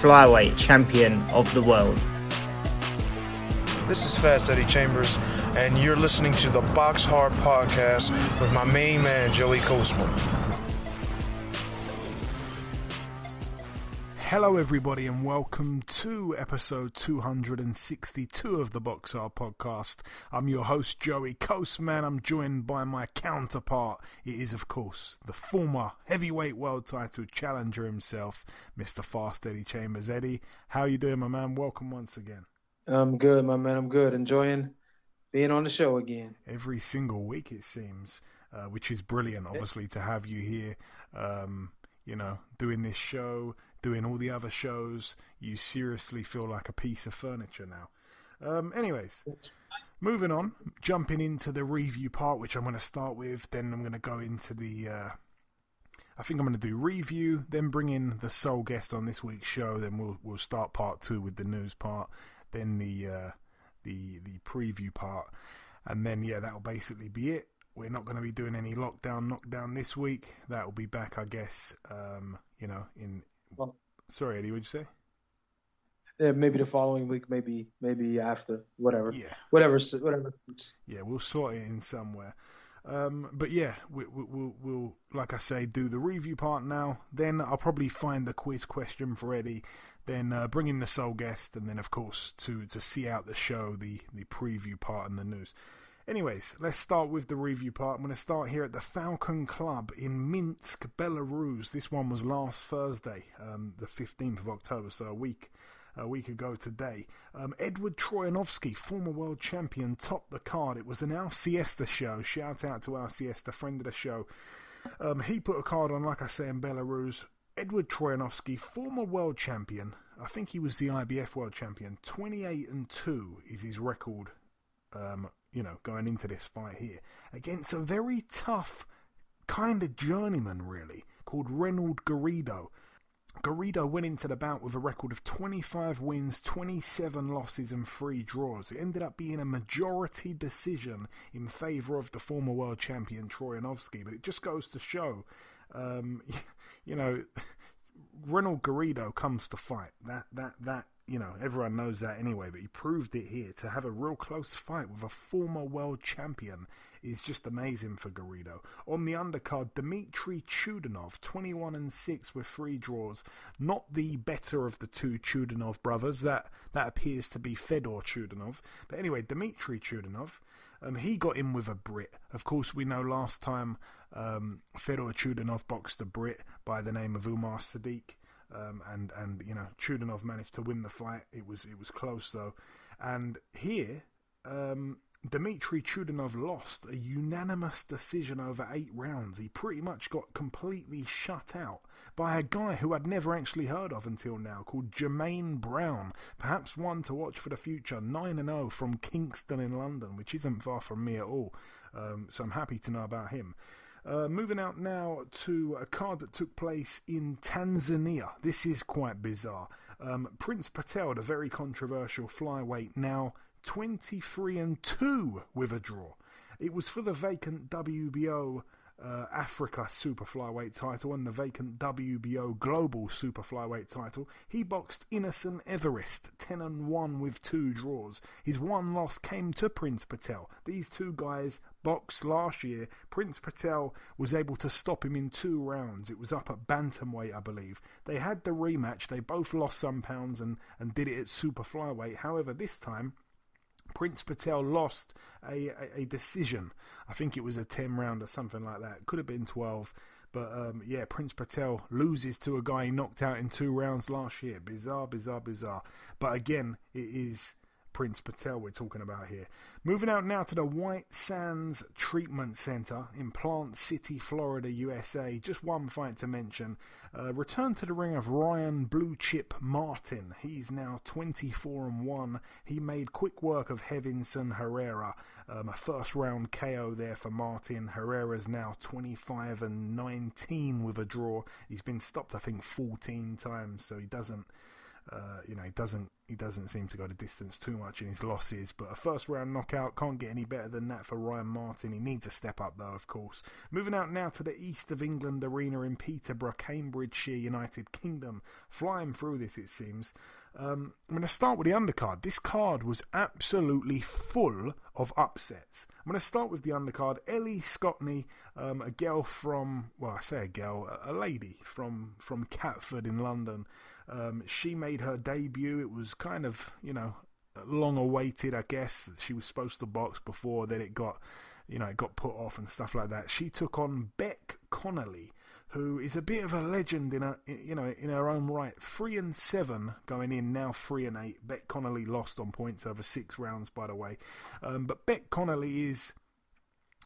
flyweight champion of the world. This is Fast Eddie Chambers, and you're listening to the Box Hard Podcast with my main man, Joey Coastman. Hello, everybody, and welcome to episode 262 of the Box Hard Podcast. I'm your host, Joey Coastman. I'm joined by my counterpart. It is, of course, the former heavyweight world title challenger himself, Mr. Fast Eddie Chambers. Eddie, how you doing, my man? Welcome once again. I'm good, my man. I'm good. Enjoying being on the show again. Every single week, it seems, uh, which is brilliant, obviously, to have you here, um, you know, doing this show doing all the other shows, you seriously feel like a piece of furniture now. Um, anyways, moving on, jumping into the review part, which I'm going to start with. Then I'm going to go into the. Uh, I think I'm going to do review, then bring in the sole guest on this week's show. Then we'll we'll start part two with the news part, then the uh, the the preview part, and then yeah, that'll basically be it. We're not going to be doing any lockdown knockdown this week. That will be back, I guess. Um, you know, in Well, sorry, Eddie, what'd you say? yeah, maybe the following week, maybe maybe after, whatever, Yeah. whatever, whatever. Yeah, we'll slot it in somewhere. Um, but yeah, we, we, we'll, we'll, like I say, do the review part now. Then I'll probably find the quiz question for Eddie. Then uh, bring in the sole guest, and then of course to to see out the show, the the preview part and the news. Anyways, let's start with the review part. I'm going to start here at the Falcon Club in Minsk, Belarus. This one was last Thursday, um, the 15th of October, so a week a week ago today. Um, Edward Troyanovsky, former world champion, topped the card. It was an Al Siesta show. Shout out to Al Siesta, friend of the show. Um, he put a card on, like I say, in Belarus. Edward Troyanovsky, former world champion. I think he was the IBF world champion. 28 and 2 is his record, um, you know, going into this fight here. Against a very tough kind of journeyman, really, called Reynold Garrido. Garrido went into the bout with a record of 25 wins, 27 losses, and 3 draws. It ended up being a majority decision in favour of the former world champion Troyanovsky, but it just goes to show, um, you know, Reynold Garrido comes to fight. That that that you know everyone knows that anyway, but he proved it here to have a real close fight with a former world champion is just amazing for Garrido. On the undercard, Dmitry Chudinov, 21 and 6 with three draws. Not the better of the two Chudinov brothers. That that appears to be Fedor Chudinov. But anyway, Dmitry Chudinov. Um, he got in with a Brit. Of course, we know last time um, Fedor Chudinov boxed a Brit by the name of Umar Sadiq, um, and and you know Chudinov managed to win the fight. It was it was close though, and here um, Dmitry Chudinov lost a unanimous decision over eight rounds. He pretty much got completely shut out by a guy who I'd never actually heard of until now, called Jermaine Brown. Perhaps one to watch for the future. 9 and 0 from Kingston in London, which isn't far from me at all. Um, so I'm happy to know about him. Uh, moving out now to a card that took place in Tanzania. This is quite bizarre. Um, Prince Patel, the very controversial flyweight, now 23 and 2 with a draw. It was for the vacant WBO uh, Africa Super Flyweight title and the vacant WBO Global Super Flyweight title. He boxed Innocent Everest 10 and 1 with two draws. His one loss came to Prince Patel. These two guys boxed last year. Prince Patel was able to stop him in two rounds. It was up at bantamweight, I believe. They had the rematch. They both lost some pounds and, and did it at super flyweight. However, this time Prince Patel lost a, a, a, decision. I think it was a 10 round or something like that. Could have been 12. But um, yeah, Prince Patel loses to a guy he knocked out in two rounds last year. Bizarre, bizarre, bizarre. But again, it is Prince Patel we're talking about here. Moving out now to the White Sands Treatment Center in Plant City, Florida, USA. Just one fight to mention. Uh, return to the ring of Ryan Blue Chip Martin. He's now 24 and 1. He made quick work of Hevinson Herrera. Um, a first round KO there for Martin. Herrera's now 25 and 19 with a draw. He's been stopped, I think, 14 times, so he doesn't. Uh, you know, he doesn't he doesn't seem to go the distance too much in his losses. But a first round knockout can't get any better than that for Ryan Martin. He needs a step up though, of course. Moving out now to the East of England arena in Peterborough, Cambridgeshire, United Kingdom. Flying through this, it seems. Um, I'm going to start with the undercard. This card was absolutely full of upsets. I'm going to start with the undercard. Ellie Scotney, um, a girl from, well, I say a girl, a lady from from Catford in London. Um, she made her debut. It was kind of, you know, long awaited, I guess. She was supposed to box before, then it got, you know, it got put off and stuff like that. She took on Beck Connolly, who is a bit of a legend in a, you know, in her own right. Three and seven going in now, three and eight. Beck Connolly lost on points over six rounds, by the way. Um, but Beck Connolly is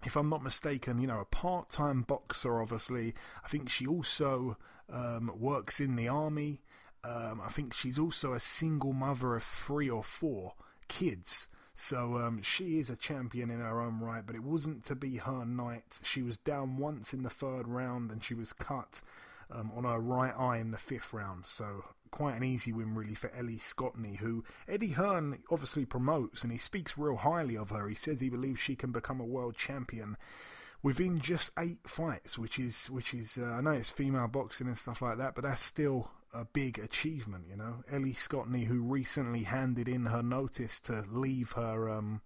if I'm not mistaken, you know, a part time boxer, obviously. I think she also um, works in the army. Um, I think she's also a single mother of three or four kids. So um, she is a champion in her own right, but it wasn't to be her night. She was down once in the third round and she was cut um, on her right eye in the fifth round. So quite an easy win, really, for Ellie Scotney, who Eddie Hearn obviously promotes and he speaks real highly of her. He says he believes she can become a world champion within just eight fights, which is which is uh, I know it's female boxing and stuff like that, but that's still a big achievement, you know. Ellie Scotney, who recently handed in her notice to leave her um,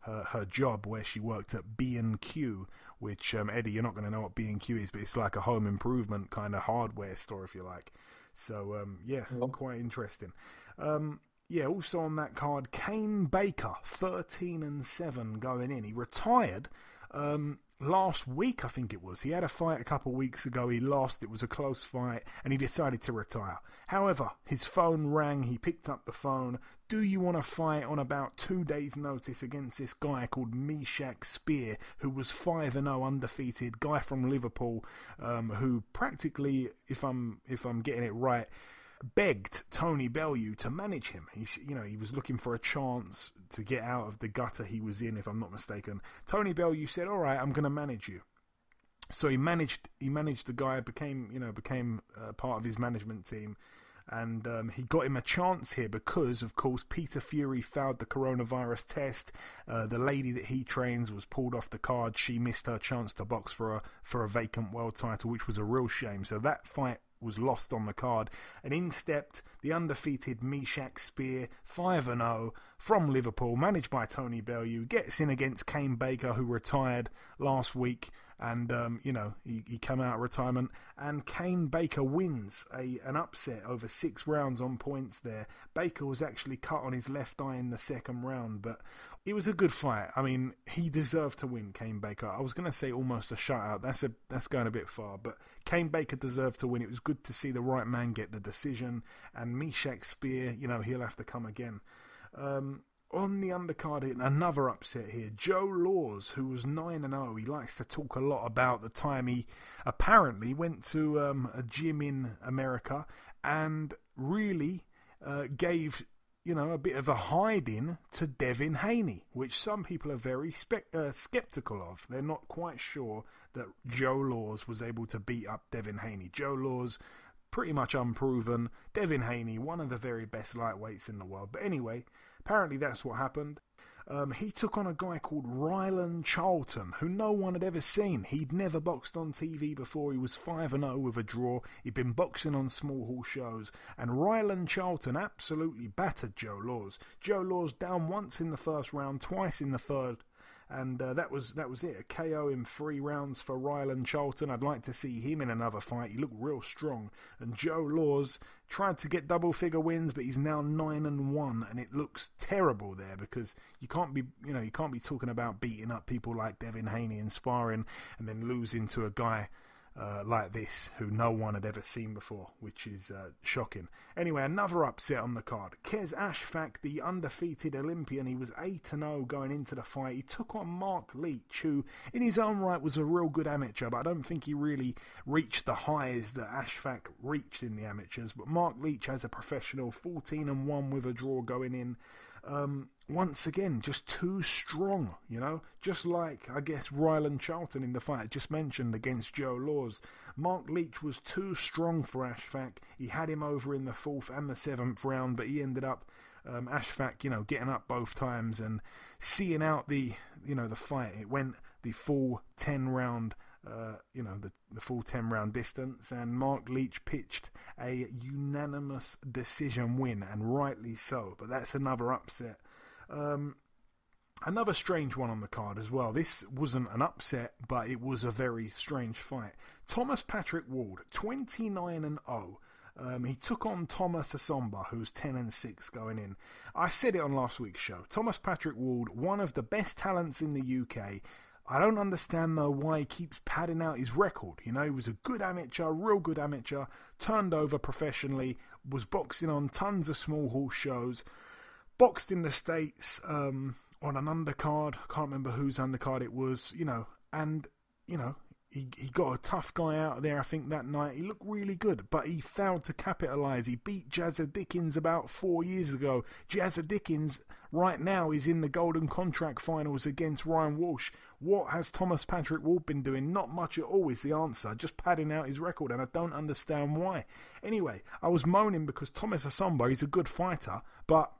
her, her job where she worked at B and Q, which um, Eddie, you're not going to know what B and Q is, but it's like a home improvement kind of hardware store, if you like. So um, yeah, quite interesting. Um, yeah, also on that card, Kane Baker, 13 and 7 going in. He retired um, last week, I think it was. He had a fight a couple of weeks ago. He lost. It was a close fight, and he decided to retire. However, his phone rang. He picked up the phone. Do you want to fight on about two days' notice against this guy called Meshach Spear, who was five and zero undefeated, guy from Liverpool, um, who practically, if I'm if I'm getting it right begged Tony Bellew to manage him. He's, you know, he was looking for a chance to get out of the gutter he was in, if I'm not mistaken. Tony Bellew said, "All right, I'm going to manage you." So he managed. He managed the guy. Became, you know, became uh, part of his management team, and um, he got him a chance here because, of course, Peter Fury failed the coronavirus test. Uh, the lady that he trains was pulled off the card. She missed her chance to box for a for a vacant world title, which was a real shame. So that fight was lost on the card. And in stepped the undefeated Meshach Spear, 5 0 from Liverpool, managed by Tony Bellew. Gets in against Kane Baker, who retired last week and um, you know he, he came out of retirement. And Kane Baker wins a an upset over six rounds on points. There, Baker was actually cut on his left eye in the second round, but it was a good fight. I mean, he deserved to win. Kane Baker. I was going to say almost a shutout. That's a that's going a bit far, but Kane Baker deserved to win. It was good to see the right man get the decision. And Meshach Spear, you know, he'll have to come again. Um, on the undercard, another upset here. Joe Laws, who was 9 and 0, he likes to talk a lot about the time he apparently went to um, a gym in America and really uh, gave you know a bit of a hiding to Devin Haney, which some people are very spe- uh, skeptical of. They're not quite sure that Joe Laws was able to beat up Devin Haney. Joe Laws pretty much unproven. Devin Haney, one of the very best lightweights in the world. But anyway, Apparently, that's what happened. Um, he took on a guy called Rylan Charlton, who no one had ever seen. He'd never boxed on TV before. He was 5 0 with a draw. He'd been boxing on small hall shows. And Rylan Charlton absolutely battered Joe Laws. Joe Laws down once in the first round, twice in the third and uh, that was that was it. A KO in three rounds for Rylan Charlton. I'd like to see him in another fight. He looked real strong. And Joe Laws tried to get double figure wins, but he's now nine and one, and it looks terrible there because you can't be you know you can't be talking about beating up people like Devin Haney and sparring and then losing to a guy uh, like this who no one had ever seen before, which is uh, shocking. Anyway, another upset on the card. Kez Ashfaq, the undefeated Olympian, he was 8 0 going into the fight. He took on Mark Leach, who in his own right was a real good amateur, but I don't think he really reached the highs that Ashfaq reached in the amateurs. But Mark Leach, as a professional, 14 and 1 with a draw going in. Um, once again, just too strong, you know? Just like, I guess, Rylan Charlton in the fight I just mentioned against Joe Laws. Mark Leach was too strong for Ashfaq. He had him over in the fourth and the seventh round, but he ended up, um, Ashfaq, you know, getting up both times and seeing out the, you know, the fight. It went the full 10 round uh, you know, the, the full 10 round distance, and Mark Leach pitched a unanimous decision win, and rightly so. But that's another upset. Um, another strange one on the card as well. This wasn't an upset, but it was a very strange fight. Thomas Patrick Ward, 29 and 0. Um, he took on Thomas Essomba, who's 10 and 6 going in. I said it on last week's show. Thomas Patrick Ward, one of the best talents in the UK, I don't understand though why he keeps padding out his record. You know, he was a good amateur, real good amateur, turned over professionally, was boxing on tons of small horse shows, boxed in the States um, on an undercard. I can't remember whose undercard it was, you know, and, you know, he, he got a tough guy out there, I think, that night. He looked really good, but he failed to capitalise. He beat Jazza Dickens about four years ago. Jazza Dickens, right now, is in the Golden Contract finals against Ryan Walsh. What has Thomas Patrick Ward been doing? Not much at all, is the answer. Just padding out his record, and I don't understand why. Anyway, I was moaning because Thomas Essomba is a good fighter, but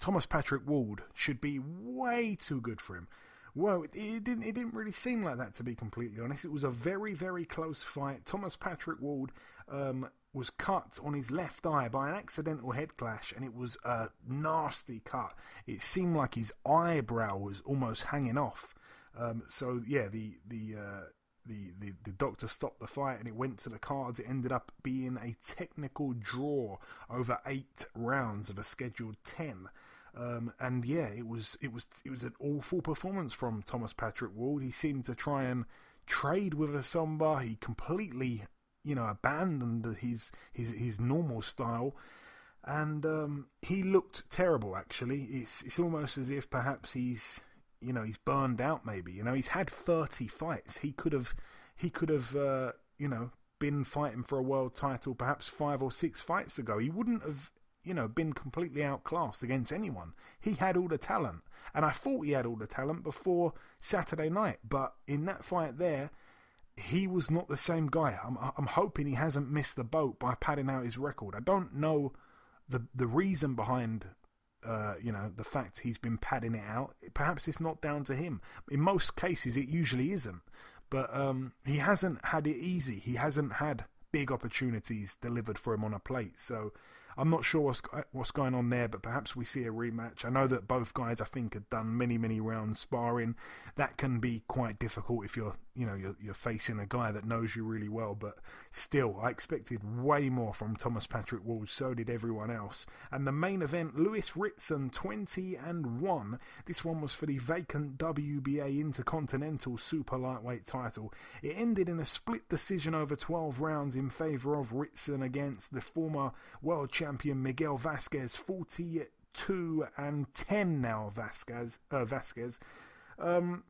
Thomas Patrick Ward should be way too good for him. Well, it, it, didn't. It didn't really seem like that, to be completely honest. It was a very, very close fight. Thomas Patrick Ward um, was cut on his left eye by an accidental head clash, and it was a nasty cut. It seemed like his eyebrow was almost hanging off. Um, so yeah, the the, uh, the the the doctor stopped the fight, and it went to the cards. It ended up being a technical draw over eight rounds of a scheduled ten. Um, and yeah, it was it was it was an awful performance from Thomas Patrick Ward. He seemed to try and trade with Essomba. He completely, you know, abandoned his his his normal style, and um, he looked terrible. Actually, it's it's almost as if perhaps he's you know he's burned out. Maybe you know he's had thirty fights. He could have he could have uh, you know been fighting for a world title perhaps five or six fights ago. He wouldn't have you know, been completely outclassed against anyone. He had all the talent, and I thought he had all the talent before Saturday night. But in that fight there, he was not the same guy. I'm, I'm hoping he hasn't missed the boat by padding out his record. I don't know the the reason behind. Uh, you know the fact he's been padding it out. Perhaps it's not down to him. In most cases, it usually isn't. But um, he hasn't had it easy. He hasn't had big opportunities delivered for him on a plate. So I'm not sure what's what's going on there, but perhaps we see a rematch. I know that both guys, I think, have done many many rounds sparring. That can be quite difficult if you're you know you're, you're facing a guy that knows you really well. But still, I expected way more from Thomas Patrick Ward. So did everyone else. And the main event, Lewis Ritson, 20 and one. This one was for the vacant WBA Intercontinental Super Lightweight title. It ended in a split decision over 12 rounds in favour of Ritson against the former world champion Miguel Vasquez, 42 and 10 now. Vasquez, uh, Vasquez. Um,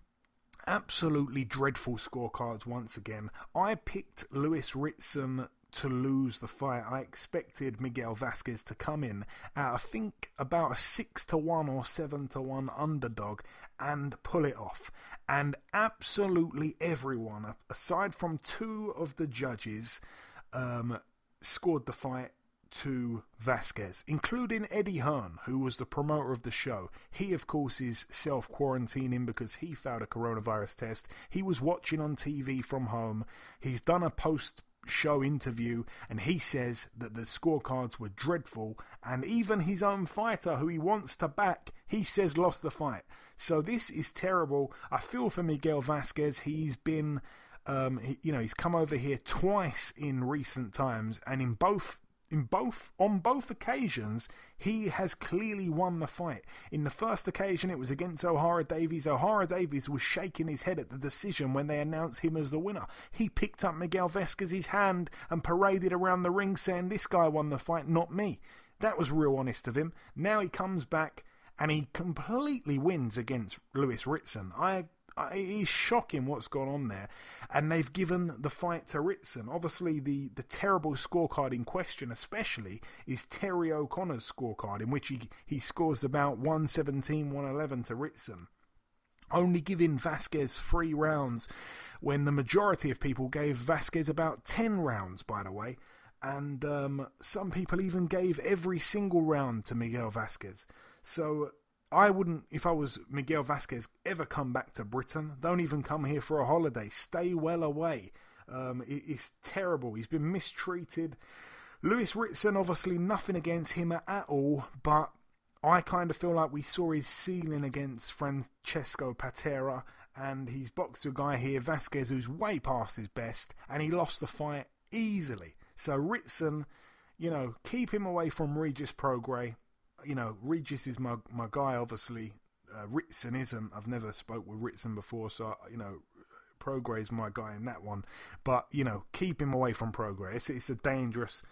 absolutely dreadful scorecards once again. I picked Lewis Ritson to lose the fight. I expected Miguel Vasquez to come in at I think about a six to one or seven to one underdog and pull it off. And absolutely everyone, aside from two of the judges, um, scored the fight to Vasquez, including Eddie Hearn, who was the promoter of the show. He, of course, is self quarantining because he failed a coronavirus test. He was watching on TV from home. He's done a post show interview and he says that the scorecards were dreadful and even his own fighter who he wants to back he says lost the fight so this is terrible i feel for miguel vasquez he's been um, you know he's come over here twice in recent times and in both in both on both occasions he has clearly won the fight. In the first occasion it was against Ohara Davies. Ohara Davies was shaking his head at the decision when they announced him as the winner. He picked up Miguel Vasquez's hand and paraded around the ring saying this guy won the fight, not me. That was real honest of him. Now he comes back and he completely wins against Lewis Ritson. I it is shocking what's gone on there. And they've given the fight to Ritson. Obviously, the, the terrible scorecard in question, especially, is Terry O'Connor's scorecard, in which he, he scores about 117 111 to Ritson. Only giving Vasquez three rounds when the majority of people gave Vasquez about 10 rounds, by the way. And um, some people even gave every single round to Miguel Vasquez. So I wouldn't, if I was Miguel Vasquez, ever come back to Britain. Don't even come here for a holiday. Stay well away. Um, it, it's terrible. He's been mistreated. Lewis Ritson, obviously, nothing against him at all, but I kind of feel like we saw his ceiling against Francesco Patera, and he's boxed a guy here, Vasquez, who's way past his best, and he lost the fight easily. So Ritson, you know, keep him away from Regis Prograis you know, Regis is my my guy. Obviously, uh, Ritson isn't. I've never spoke with Ritson before, so you know, Prograis is my guy in that one. But you know, keep him away from Prograis. It's, it's a dangerous,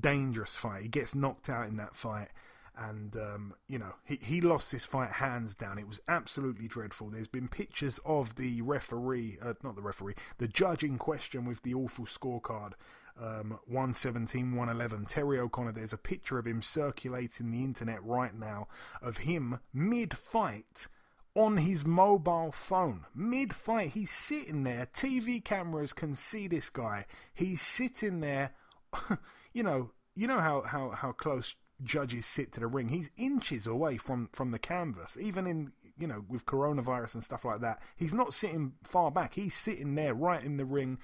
dangerous fight. He gets knocked out in that fight. And um, you know he he lost this fight hands down. It was absolutely dreadful. There's been pictures of the referee, uh, not the referee, the judge in question with the awful scorecard um, 117, 111. Terry O'Connor, there's a picture of him circulating the internet right now of him mid fight on his mobile phone. Mid fight, he's sitting there. TV cameras can see this guy. He's sitting there, you know, you know how, how, how close judges sit to the ring. He's inches away from, from the canvas. Even in, you know, with coronavirus and stuff like that, he's not sitting far back. He's sitting there right in the ring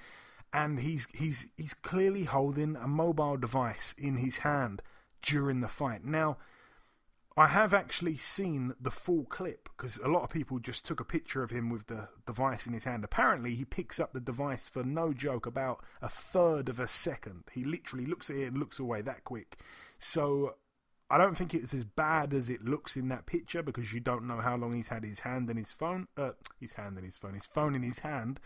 and he's he's he's clearly holding a mobile device in his hand during the fight. Now, I have actually seen the full clip because a lot of people just took a picture of him with the device in his hand. Apparently, he picks up the device for no joke about a third of a second. He literally looks at it and looks away that quick. So I don't think it's as bad as it looks in that picture because you don't know how long he's had his hand and his phone, uh, his hand and his phone, his phone in his hand.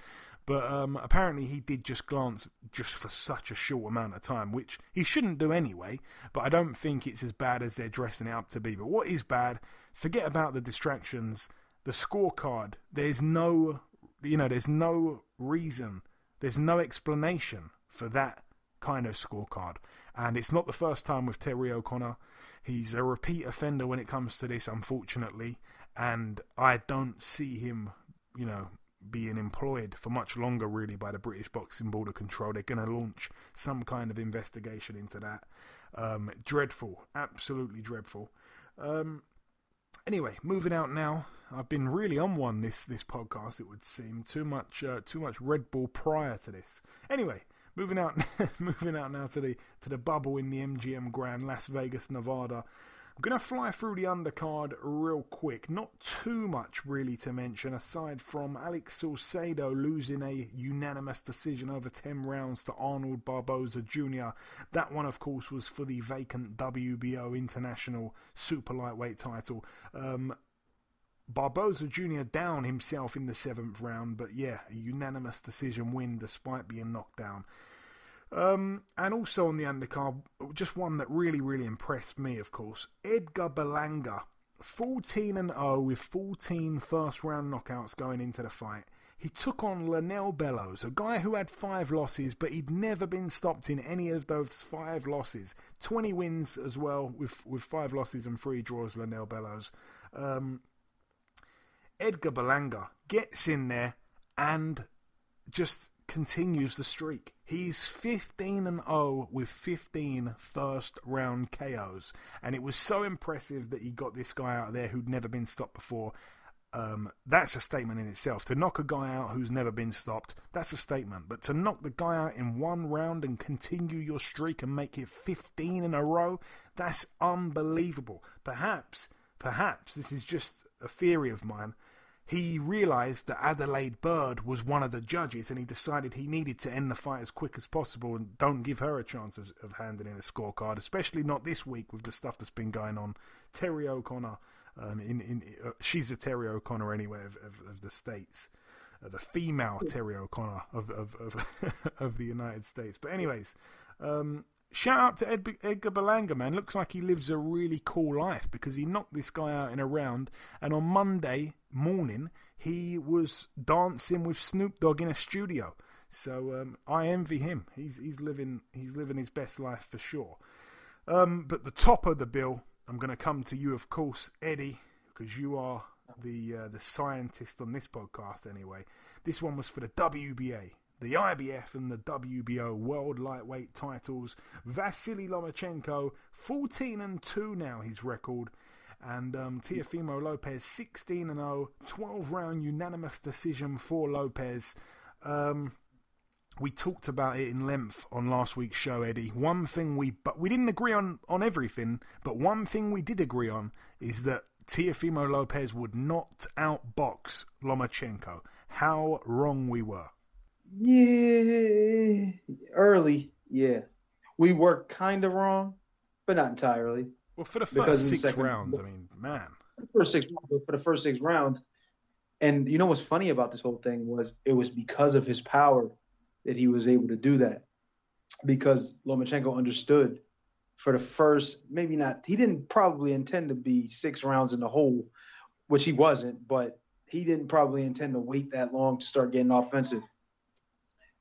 But um, apparently he did just glance just for such a short amount of time, which he shouldn't do anyway. But I don't think it's as bad as they're dressing it up to be. But what is bad? Forget about the distractions. The scorecard. There's no, you know, there's no reason. There's no explanation for that kind of scorecard. And it's not the first time with Terry O'Connor. He's a repeat offender when it comes to this, unfortunately. And I don't see him, you know, being employed for much longer, really, by the British Boxing Board of Control. They're going to launch some kind of investigation into that. Um, dreadful, absolutely dreadful. Um, anyway, moving out now. I've been really on one this this podcast. It would seem too much uh, too much Red Bull prior to this. Anyway, moving out moving out now to the to the bubble in the MGM Grand, Las Vegas, Nevada. I'm going to fly through the undercard real quick. Not too much really to mention, aside from Alex Saucedo losing a unanimous decision over 10 rounds to Arnold Barboza Jr. That one, of course, was for the vacant WBO International Super Lightweight title. Um, Barboza Jr. down himself in the seventh round, but yeah, a unanimous decision win despite being knocked down. Um, and also on the undercard, just one that really, really impressed me, of course, Edgar Berlanga. 14 and 0 with 14 first round knockouts going into the fight. He took on Lanell Bellows, a guy who had five losses, but he'd never been stopped in any of those five losses. 20 wins as well, with, with five losses and three draws, Lanell Bellows. Um, Edgar Berlanga gets in there and just continues the streak. He's 15 and 0 with 15 first round KOs, and it was so impressive that he got this guy out there who'd never been stopped before. Um, that's a statement in itself. To knock a guy out who's never been stopped, that's a statement. But to knock the guy out in one round and continue your streak and make it 15 in a row, that's unbelievable. Perhaps, perhaps this is just a theory of mine he realized that Adalaide Byrd was one of the judges and he decided he needed to end the fight as quick as possible and don't give her a chance of, of handing in a scorecard, especially not this week with the stuff that's been going on. Terry O'Connor, um, in, in uh, she's a Terry O'Connor anyway of, of, of the States. Uh, the female Terry O'Connor of of, of, of the United States. But anyways, um, Shout out to Ed, Edgar Berlanga, man. Looks like he lives a really cool life because he knocked this guy out in a round. And on Monday morning, he was dancing with Snoop Dogg in a studio. So um, I envy him. He's he's living he's living his best life for sure. Um, but the top of the bill, I'm going to come to you, of course, Eddie, because you are the uh, the scientist on this podcast. Anyway, this one was for the WBA the IBF and the WBO World Lightweight titles. Vasily Lomachenko, 14 and 2 now, his record. And um, Teofimo Lopez, 16 and 0, 12 round unanimous decision for Lopez. Um, we talked about it in length on last week's show, Eddie. One thing we, but we didn't agree on on everything. But one thing we did agree on is that Teofimo Lopez would not outbox Lomachenko. How wrong we were. Yeah, early. Yeah, we were kind of wrong, but not entirely. Well, for the first six second, rounds, I mean, man. First six for the first six rounds, and you know what's funny about this whole thing was it was because of his power that he was able to do that, because Lomachenko understood for the first maybe not he didn't probably intend to be six rounds in the hole, which he wasn't, but he didn't probably intend to wait that long to start getting offensive.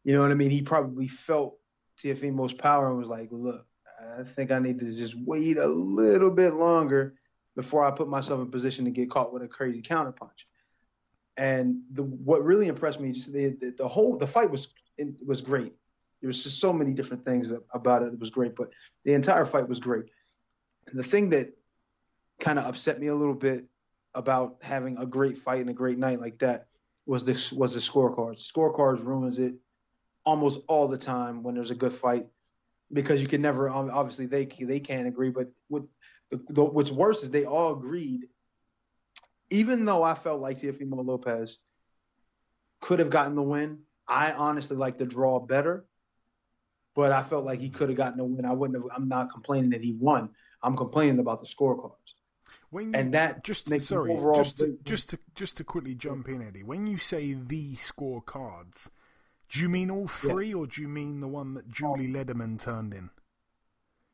You know what I mean? He probably felt Teofimo's power and was like, look, I think I need to just wait a little bit longer before I put myself in position to get caught with a crazy counterpunch. And the what really impressed me, just the, the, the whole the fight was it was great. There was just so many different things about it. It was great, but the entire fight was great. And the thing that kind of upset me a little bit about having a great fight and a great night like that was this was the scorecards. Scorecards ruins it almost all the time when there's a good fight because you can never obviously they they can't agree but what the, the, what's worse is they all agreed even though I felt like Teofimo Lopez could have gotten the win I honestly like the draw better but I felt like he could have gotten the win. I wouldn't have I'm not complaining that he won. I'm complaining about the scorecards. When you, and that just sorry just to, just to just to quickly jump in Eddie. When you say the scorecards do you mean all three, yeah. or do you mean the one that Julie Lederman turned in?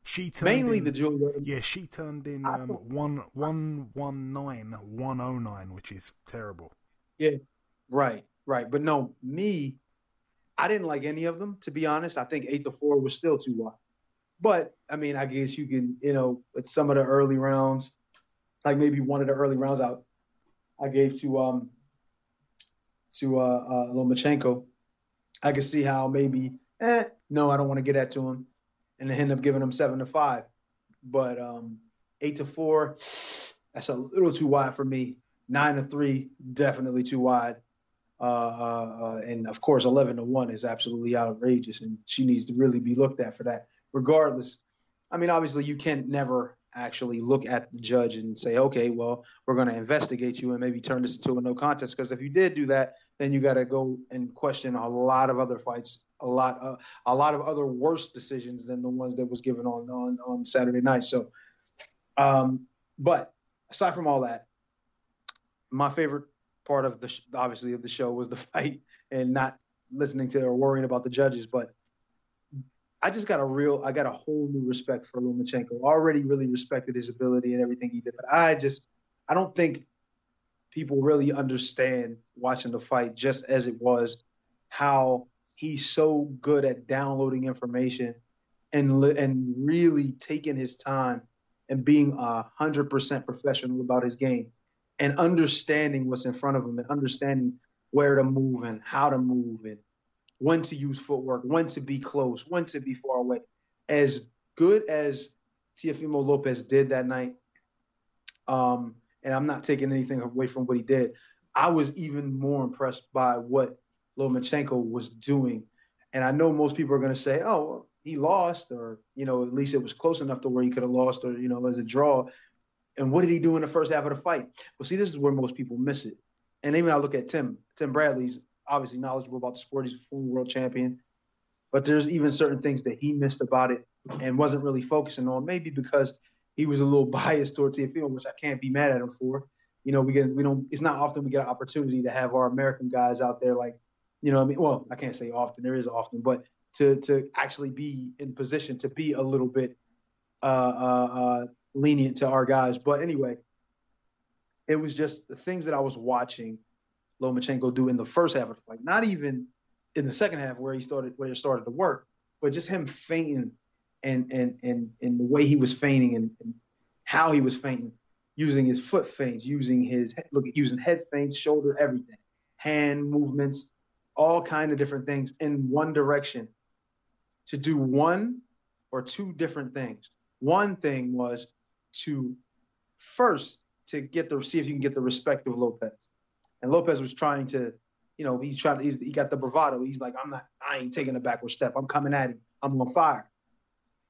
She turned mainly in, the Julie. Lederman. Yeah, she turned in um, one one one nine one oh nine, which is terrible. Yeah, right, right. But no, me, I didn't like any of them to be honest. I think eight to four was still too wide. But I mean, I guess you can, you know, at some of the early rounds, like maybe one of the early rounds out, I gave to um to uh, uh Lomachenko I could see how maybe, eh, no, I don't want to get that to him, and end up giving him seven to five. But um, eight to four, that's a little too wide for me. Nine to three, definitely too wide. Uh, uh, uh, and of course, eleven to one is absolutely outrageous, and she needs to really be looked at for that. Regardless, I mean, obviously, you can never actually look at the judge and say, okay, well, we're going to investigate you and maybe turn this into a no contest. Because if you did do that, then you got to go and question a lot of other fights, a lot, uh, a lot of other worse decisions than the ones that was given on on, on Saturday night. So, um, but aside from all that, my favorite part of the obviously of the show was the fight and not listening to or worrying about the judges, but. I just got a real, I got a whole new respect for Lomachenko. Already really respected his ability and everything he did, but I just, I don't think people really understand watching the fight just as it was how he's so good at downloading information and and really taking his time and being a hundred percent professional about his game and understanding what's in front of him and understanding where to move and how to move and when to use footwork, when to be close, when to be far away. As good as Teofimo Lopez did that night, um, and I'm not taking anything away from what he did. I was even more impressed by what Lomachenko was doing. And I know most people are going to say, oh, well, he lost, or, you know, at least it was close enough to where he could have lost, or, you know, as a draw. And what did he do in the first half of the fight? Well, see, this is where most people miss it. And even I look at Tim. Tim Bradley's obviously knowledgeable about the sport. He's a former world champion. But there's even certain things that he missed about it and wasn't really focusing on, maybe because he was a little biased towards Teofimo, which I can't be mad at him for. You know, we get we don't. It's not often we get an opportunity to have our American guys out there like, you know, I mean, well, I can't say often. There is often, but to to actually be in position to be a little bit uh, uh, uh, lenient to our guys. But anyway, it was just the things that I was watching Lomachenko do in the first half of the fight, not even in the second half where he started where it started to work, but just him feinting and and and and the way he was feigning and, and how he was feinting, using his foot feints, using his look using head feints, shoulder, everything, hand movements, all kind of different things in one direction to do one or two different things. One thing was to first to get the see if you can get the respect of Lopez. And Lopez was trying to, you know, he's trying to, he's, he got the bravado. He's like, I'm not, I ain't taking a backward step. I'm coming at him. I'm on fire.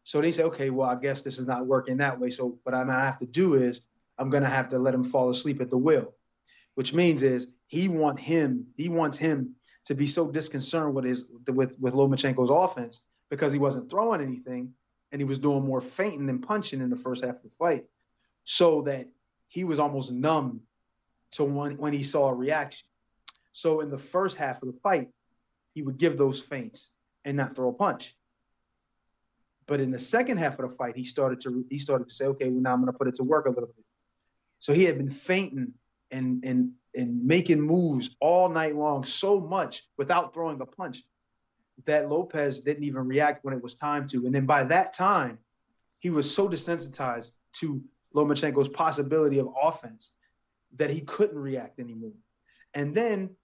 So they say, okay, well, I guess this is not working that way. So what I'm gonna have to do is I'm gonna have to let him fall asleep at the wheel, which means is he want him, he wants him to be so disconcerted with his with with Lomachenko's offense because he wasn't throwing anything and he was doing more feinting than punching in the first half of the fight, so that he was almost numb to when when he saw a reaction. So in the first half of the fight, he would give those feints and not throw a punch. But in the second half of the fight, he started to he started to say, okay, well now I'm going to put it to work a little bit. So he had been feinting and and and making moves all night long so much without throwing a punch that Lopez didn't even react when it was time to. And then by that time, he was so desensitized to Lomachenko's possibility of offense that he couldn't react anymore. And then,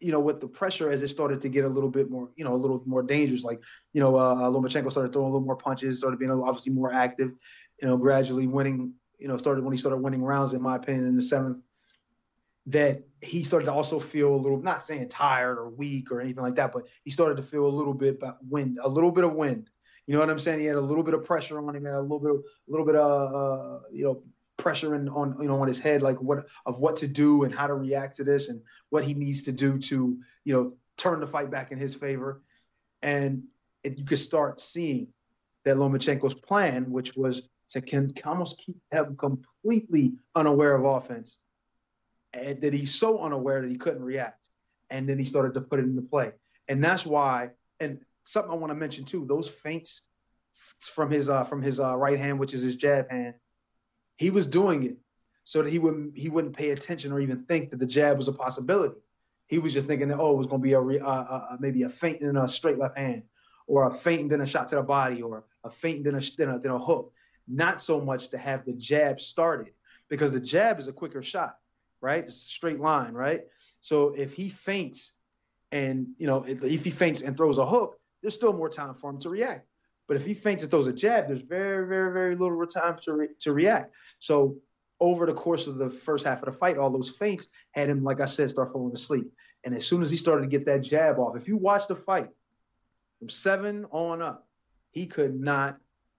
you know, with the pressure as it started to get a little bit more, you know, a little more dangerous, like, you know, uh, Lomachenko started throwing a little more punches, started being obviously more active, you know, gradually winning, you know, started when he started winning rounds, in my opinion, in the seventh, that he started to also feel a little, not saying tired or weak or anything like that, but he started to feel a little bit wind, a little bit of wind. You know what I'm saying? He had a little bit of pressure on him, had a little bit, of, a little bit of, uh, you know, pressure in, on, you know, on his head, like what of what to do and how to react to this and what he needs to do to, you know, turn the fight back in his favor. And it, you could start seeing that Lomachenko's plan, which was to can almost keep him completely unaware of offense and that he's so unaware that he couldn't react. And then he started to put it into play. And that's why, and something I want to mention too, those feints from his uh, from his uh, right hand, which is his jab hand, he was doing it so that he wouldn't he wouldn't pay attention or even think that the jab was a possibility. He was just thinking that oh, it was going to be a uh, uh, maybe a feint in a straight left hand, or a feint and then a shot to the body, or a feint and then a, then a, then a hook. Not so much to have the jab started because the jab is a quicker shot right? It's a straight line, right? So if he feints and, you know, if he feints and throws a hook, there's still more time for him to react. But if he feints and throws a jab, there's very, very, very little time to, re- to react. So over the course of the first half of the fight, all those feints had him, like I said, start falling asleep. And as soon as he started to get that jab off, if you watch the fight from seven on up, he could not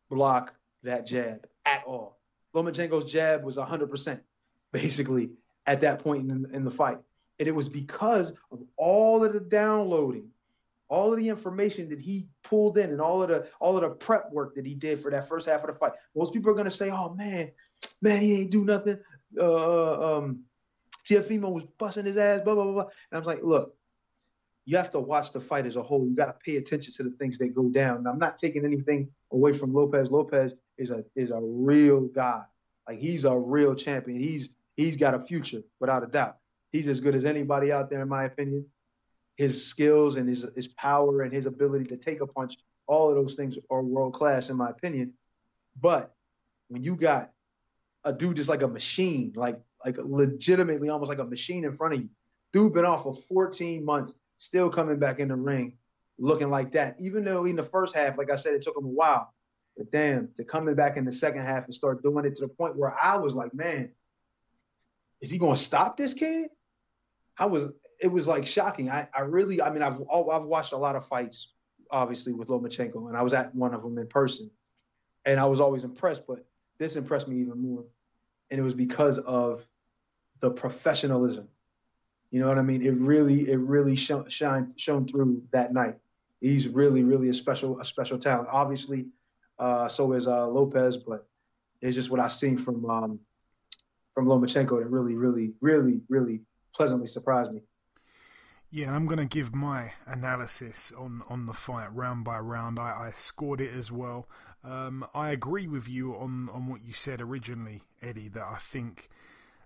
block that jab at all. Lomachenko's jab was 100%, basically, at that point in, in the fight. And it was because of all of the downloading, all of the information that he pulled in and all of the all of the prep work that he did for that first half of the fight. Most people are gonna say, "Oh man, man, he ain't do nothing." Uh, um, Teofimo was busting his ass, blah blah blah. And I'm like, "Look, you have to watch the fight as a whole. You got to pay attention to the things that go down." I'm not taking anything away from Lopez. Lopez is a is a real guy. Like he's a real champion. He's he's got a future without a doubt. He's as good as anybody out there, in my opinion. His skills and his his power and his ability to take a punch, all of those things are world class, in my opinion. But when you got a dude just like a machine, like like legitimately almost like a machine in front of you, dude been off for 14 months, still coming back in the ring, looking like that. Even though in the first half, like I said, it took him a while. But damn, to coming back in the second half and start doing it to the point where I was like, man, is he to stop this kid? I was, it was like shocking. I, I really, I mean, I've, I've watched a lot of fights, obviously with Lomachenko, and I was at one of them in person, and I was always impressed. But this impressed me even more, and it was because of the professionalism You know what I mean? It really, it really shone, shine, shone through that night. He's really, really a special, a special talent. Obviously, uh, so is uh, Lopez, but it's just what I seen from um, from Lomachenko that really, really, really, really pleasantly surprised me. Yeah, and I'm going to give my analysis on, on the fight round by round. I, I scored it as well. Um, I agree with you on, on what you said originally, Eddie, that I think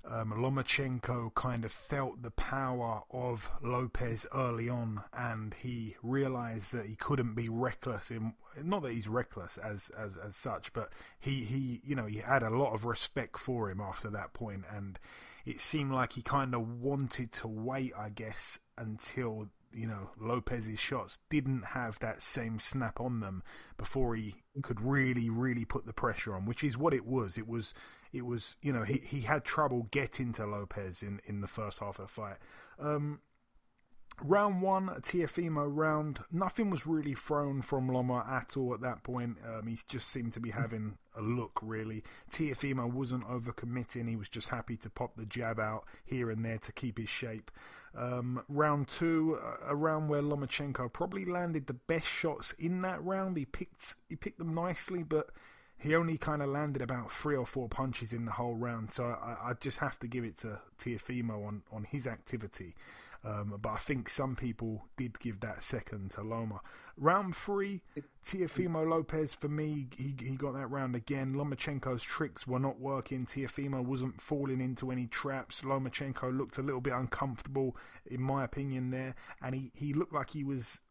um, Lomachenko kind of felt the power of Lopez early on, and he realized that he couldn't be reckless. In not that he's reckless as as as such, but he he you know he had a lot of respect for him after that point, and it seemed like he kind of wanted to wait, I guess, until you know Lopez's shots didn't have that same snap on them before he could really really put the pressure on which is what it was it was it was you know he he had trouble getting to Lopez in in the first half of the fight um, Round one, Teofimo round. Nothing was really thrown from Loma at all at that point. Um, he just seemed to be having a look, really. Teofimo wasn't overcommitting. He was just happy to pop the jab out here and there to keep his shape. Um, round two, a round where Lomachenko probably landed the best shots in that round. He picked he picked them nicely, but he only kind of landed about three or four punches in the whole round. So I, I just have to give it to Teofimo on, on his activity. Um, but I think some people did give that second to Loma. Round three, Teofimo Lopez for me, he he got that round again. Lomachenko's tricks were not working. Teofimo wasn't falling into any traps. Lomachenko looked a little bit uncomfortable, in my opinion, there, and he, he looked like he was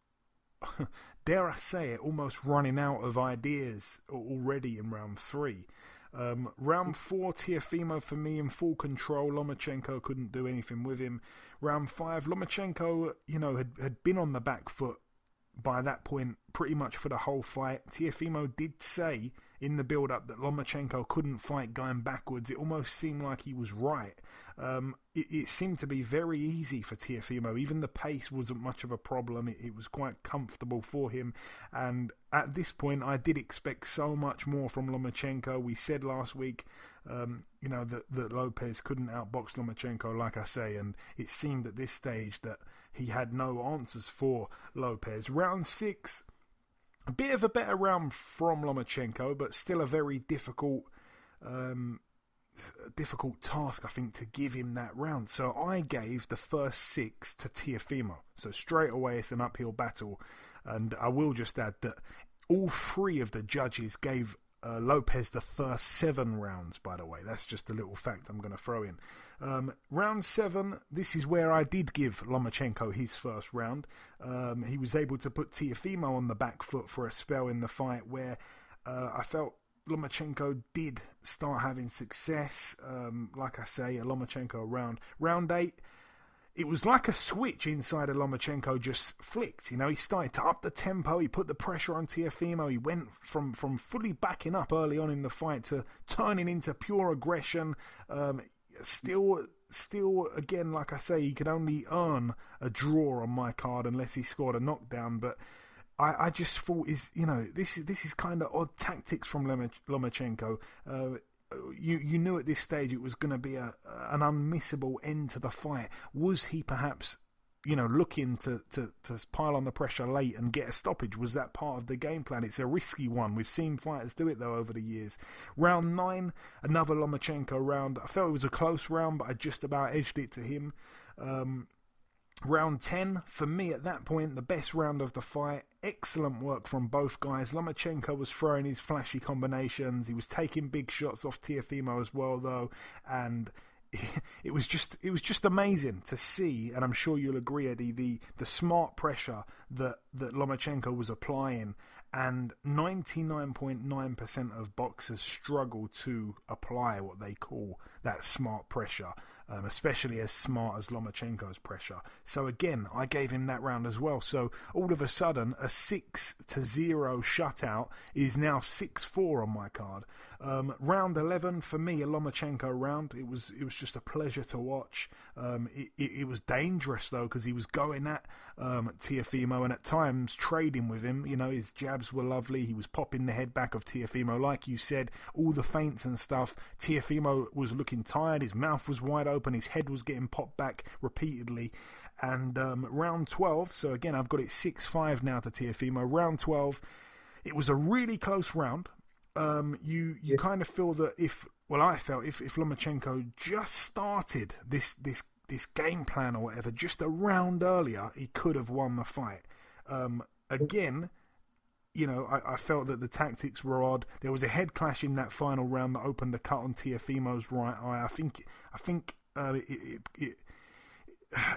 dare I say it, almost running out of ideas already in round three. Um, round four, Teofimo for me in full control. Lomachenko couldn't do anything with him. Round five, Lomachenko, you know, had, had been on the back foot by that point pretty much for the whole fight. Teofimo did say in the build up that Lomachenko couldn't fight going backwards. It almost seemed like he was right. Um, it, it, seemed to be very easy for Teofimo. Even the pace wasn't much of a problem. It, it, was quite comfortable for him. And at this point, I did expect so much more from Lomachenko. We said last week, um, you know, that, that Lopez couldn't outbox Lomachenko, like I say. And it seemed at this stage that he had no answers for Lopez. Round six a bit of a better round from Lomachenko, but still a very difficult, um, difficult task, I think, to give him that round. So I gave the first six to Teofimo. So straight away, it's an uphill battle, and I will just add that all three of the judges gave uh, Lopez the first seven rounds, by the way. That's just a little fact I'm going to throw in. Um, round seven, this is where I did give Lomachenko his first round. Um, he was able to put Teofimo on the back foot for a spell in the fight where uh, I felt Lomachenko did start having success. Um, like I say, a Lomachenko round. Round eight, it was like a switch inside of Lomachenko just flicked. You know, he started to up the tempo. He put the pressure on Teofimo. He went from, from fully backing up early on in the fight to turning into pure aggression. Um, still, still, again, like I say, he could only earn a draw on my card unless he scored a knockdown. But I, I just thought is you know this is this is kind of odd tactics from Lomachenko. Uh, you you knew at this stage it was going to be a an unmissable end to the fight. Was he perhaps you know, looking to, to, to pile on the pressure late and get a stoppage. Was that part of the game plan? It's a risky one. We've seen fighters do it though over the years. Round nine, another Lomachenko round. I felt it was a close round, but I just about edged it to him. Um, round 10, for me at that point, the best round of the fight. Excellent work from both guys. Lomachenko was throwing his flashy combinations. He was taking big shots off Teofimo as well, though, and it was just it was just amazing to see, and I'm sure you'll agree, Eddie, the the smart pressure that that Lomachenko was applying, and 99.9% of boxers struggle to apply what they call that smart pressure um, especially as smart as Lomachenko's pressure. So again, I gave him that round as well. So all of a sudden, a six to zero shutout is now six four on my card. Um, round eleven for me, a Lomachenko round. It was it was just a pleasure to watch. Um, it, it, it, was dangerous though because he was going at um, Teofimo and at times trading with him. You know his jabs were lovely. He was popping the head back of Teofimo, like you said, all the feints and stuff. Teofimo was looking tired. His mouth was wide open. His head was getting popped back repeatedly. And um, round 12, so again, I've got it 6 5 now to Teofimo. Round 12, it was a really close round. Um, you you kind of feel that if, well, I felt if, if Lomachenko just started this, this, this game plan or whatever just a round earlier, he could have won the fight. Um, again, you know, I, I, felt that the tactics were odd. There was a head clash in that final round that opened the cut on Teofimo's right eye. I think, I think uh, it, it, it,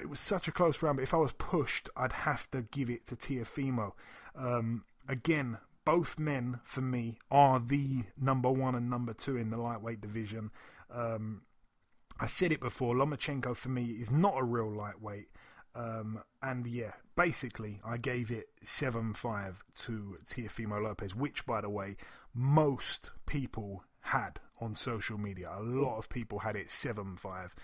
it, was such a close round. But if I was pushed, I'd have to give it to Tiafimo. Um, again, both men for me are the number one and number two in the lightweight division. Um, I said it before. Lomachenko for me is not a real lightweight. Um, and yeah, basically, I gave it 7 5 to Teofimo Lopez, which, by the way, most people had on social media. A lot of people had it 7 5.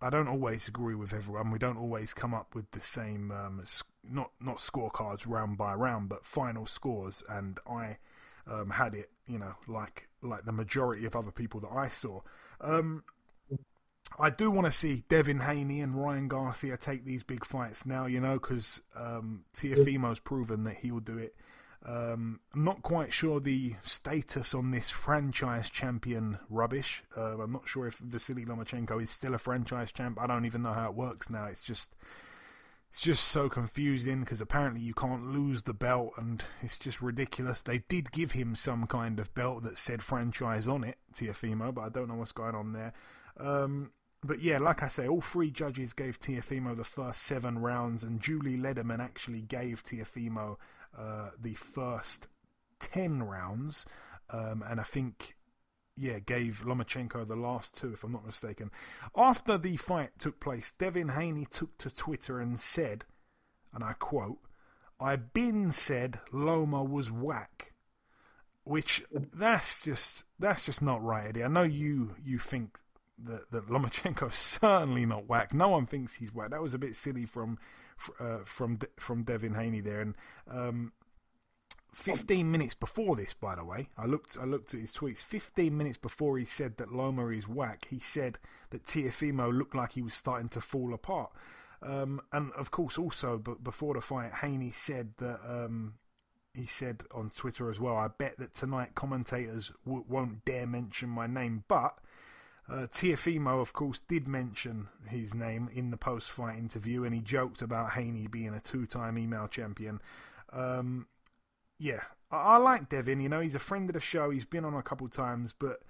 I don't always agree with everyone. We don't always come up with the same, um, not not scorecards round by round, but final scores. And I um, had it, you know, like like the majority of other people that I saw. Um, I do want to see Devin Haney and Ryan Garcia take these big fights now, you know, because um, Teofimo's proven that he'll do it. Um, I'm not quite sure the status on this franchise champion rubbish. Uh, I'm not sure if Vasily Lomachenko is still a franchise champ. I don't even know how it works now. It's just it's just so confusing because apparently you can't lose the belt and it's just ridiculous. They did give him some kind of belt that said franchise on it, Teofimo, but I don't know what's going on there. Um, but yeah, like I say, all three judges gave Teofimo the first seven rounds, and Julie Lederman actually gave Teofimo uh, the first ten rounds, um, and I think yeah gave Lomachenko the last two, if I'm not mistaken. After the fight took place, Devin Haney took to Twitter and said, and I quote, "I been said Loma was whack." Which that's just that's just not right, Eddie. I know you you think that that Lomachenko's certainly not whack. No one thinks he's whack. That was a bit silly from uh, from from Devin Haney there. And um, 15 minutes before this, by the way, I looked I looked at his tweets. 15 minutes before he said that Loma is whack, he said that Teofimo looked like he was starting to fall apart. Um, and of course, also, but before the fight, Haney said that um, he said on Twitter as well. I bet that tonight commentators w- won't dare mention my name, but uh, Teofimo, of course, did mention his name in the post-fight interview, and he joked about Haney being a two-time email champion. Um, yeah, I, I like Devin. You know, he's a friend of the show. He's been on a couple times, but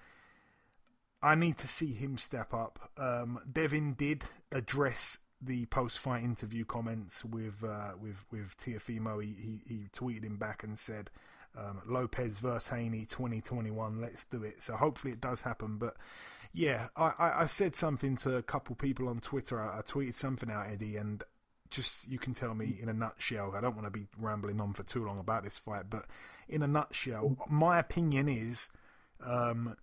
I need to see him step up. Um, Devin did address the post-fight interview comments with uh, with with Teofimo. He, he, he tweeted him back and said. Um, Lopez versus Haney 2021. Let's do it. So hopefully it does happen. But yeah, I, I said something to a couple people on Twitter. I, I tweeted something out, Eddie, and just you can tell me in a nutshell. I don't want to be rambling on for too long about this fight, but in a nutshell, my opinion is um,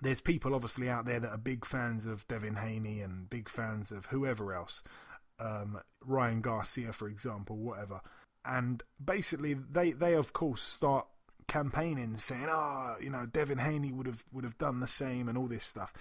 there's people obviously out there that are big fans of Devin Haney and big fans of whoever else, um, Ryan Garcia, for example, whatever. And basically, they, they of course start campaigning, saying, "Ah, oh, you know, Devin Haney would have would have done the same and all this stuff."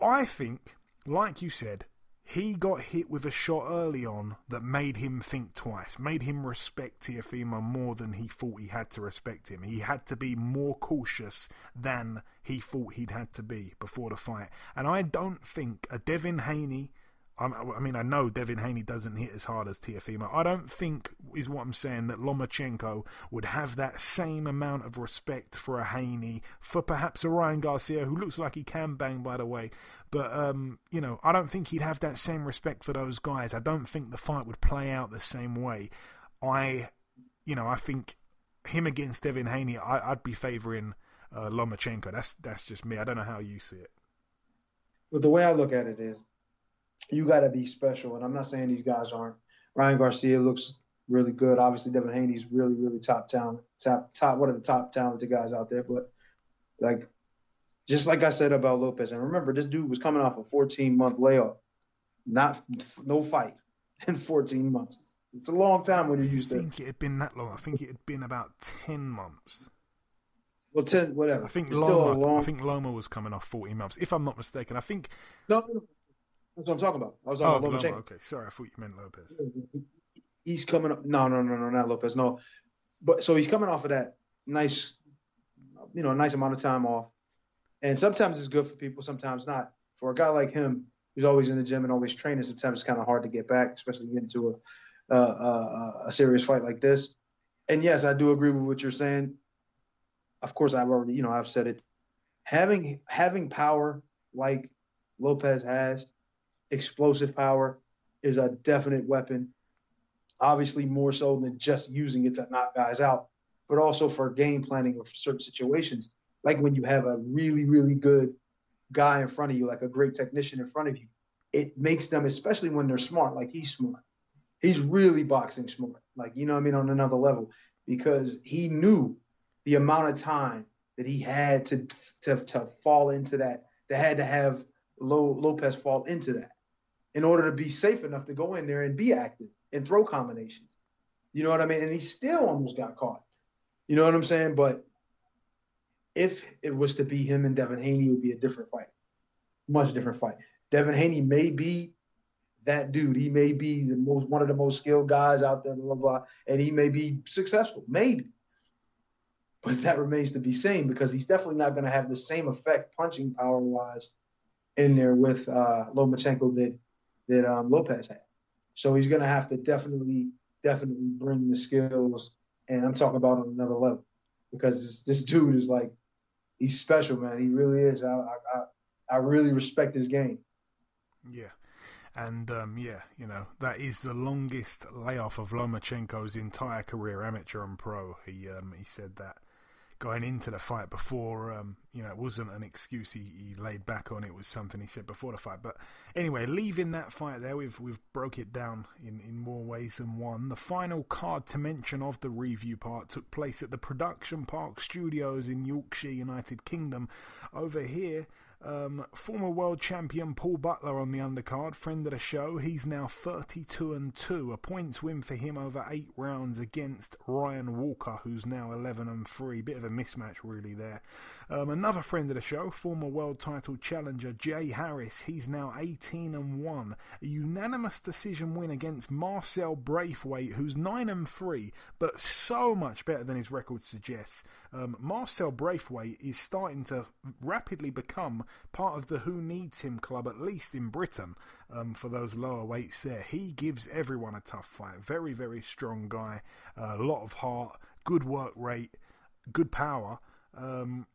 I think, like you said, he got hit with a shot early on that made him think twice, made him respect Teofimo more than he thought he had to respect him. He had to be more cautious than he thought he'd had to be before the fight. And I don't think a Devin Haney I mean, I know Devin Haney doesn't hit as hard as Teofimo. I don't think, is what I'm saying, that Lomachenko would have that same amount of respect for a Haney, for perhaps a Ryan Garcia, who looks like he can bang, by the way. But, um, you know, I don't think he'd have that same respect for those guys. I don't think the fight would play out the same way. I, you know, I think him against Devin Haney, I, would be favouring uh, Lomachenko. That's, that's just me. I don't know how you see it. Well, the way I look at it is, you got to be special. And I'm not saying these guys aren't. Ryan Garcia looks really good. Obviously, Devin Haney's really, really top talent, top, top, one of the top talented guys out there. But like, just like I said about Lopez, and remember, this dude was coming off a 14 month layoff, not no fight in 14 months. It's a long time when you're used to. I think it had been that long. I think it had been about 10 months. Well, ten, whatever. I think Loma. I think Loma was coming off 14 months, if I'm not mistaken. I think. No, That's what I'm talking about. I was Oh, talking about Loma, Lomachenko. okay. Sorry, I thought you meant Lopez. He's coming up. No, no, no, no, not Lopez. No, but so he's coming off of that nice, you know, a nice amount of time off. And sometimes it's good for people, sometimes not. For a guy like him, who's always in the gym and always training, sometimes it's kind of hard to get back, especially get into a, uh, a a serious fight like this. And yes, I do agree with what you're saying. Of course, I've already, you know, I've said it. Having having power like Lopez has, explosive power, is a definite weapon. Obviously, more so than just using it to knock guys out, but also for game planning or for certain situations, like when you have a really, really good guy in front of you, like a great technician in front of you. It makes them, especially when they're smart, like he's smart. He's really boxing smart, like you know what I mean, on another level, because he knew the amount of time that he had to to to fall into that, that had to have Lo, Lopez fall into that in order to be safe enough to go in there and be active and throw combinations. You know what I mean? And he still almost got caught. You know what I'm saying? But if it was to be him and Devin Haney, it would be a different fight, much different fight. Devin Haney may be that dude. He may be the most one of the most skilled guys out there, blah blah, blah and he may be successful, maybe. But that remains to be seen because he's definitely not going to have the same effect punching power wise in there with uh, Lomachenko that that um, Lopez had. So he's going to have to definitely definitely bring the skills, and I'm talking about on another level because this, this dude is like he's special, man. He really is. I I I, really respect his game. Yeah. And um, yeah, you know that is the longest layoff of Lomachenko's entire career, amateur and pro. He um, he said that going into the fight before, um, you know, it wasn't an excuse he, he laid back on. It was something he said before the fight. But anyway, leaving that fight there, we've we've broke it down in, in more ways than one. The final card to mention of the review part took place at the Production Park Studios in Yorkshire, United Kingdom. Over here. Um, former world champion Paul Butler on the undercard, friend of the show. He's now 32 and 2, a points win for him over eight rounds against Ryan Walker, who's now 11 and 3. Bit of a mismatch, really, there. Um, another friend of the show, former world title challenger Jay Harris. He's now 18 and 1, a unanimous decision win against Marcel Braithwaite, who's 9 and 3, but so much better than his record suggests. Um, Marcel Braithwaite is starting to rapidly become part of the Who Needs Him club, at least in Britain, um, for those lower weights there. He gives everyone a tough fight. Very, very strong guy. A lot of heart, good work rate, good power. Um,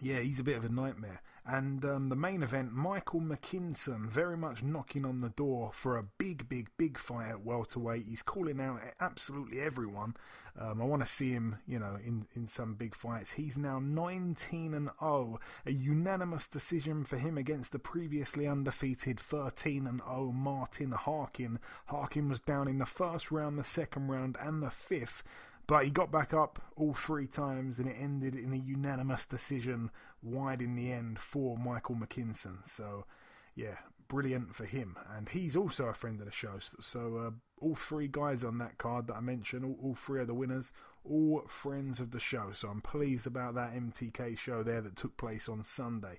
yeah, he's a bit of a nightmare. And um, the main event, Michael McKinson, very much knocking on the door for a big, big, big fight at welterweight. He's calling out absolutely everyone. Um, I want to see him, you know, in, in some big fights. He's now 19 and 0, a unanimous decision for him against the previously undefeated 13 and 0 Martin Harkin. Harkin was down in the first round, the second round, and the fifth. But he got back up all three times and it ended in a unanimous decision wide in the end for Michael McKinson. So, yeah, brilliant for him. And he's also a friend of the show. So, uh, all three guys on that card that I mentioned, all, all three of the winners, all friends of the show. So, I'm pleased about that MTK show there that took place on Sunday.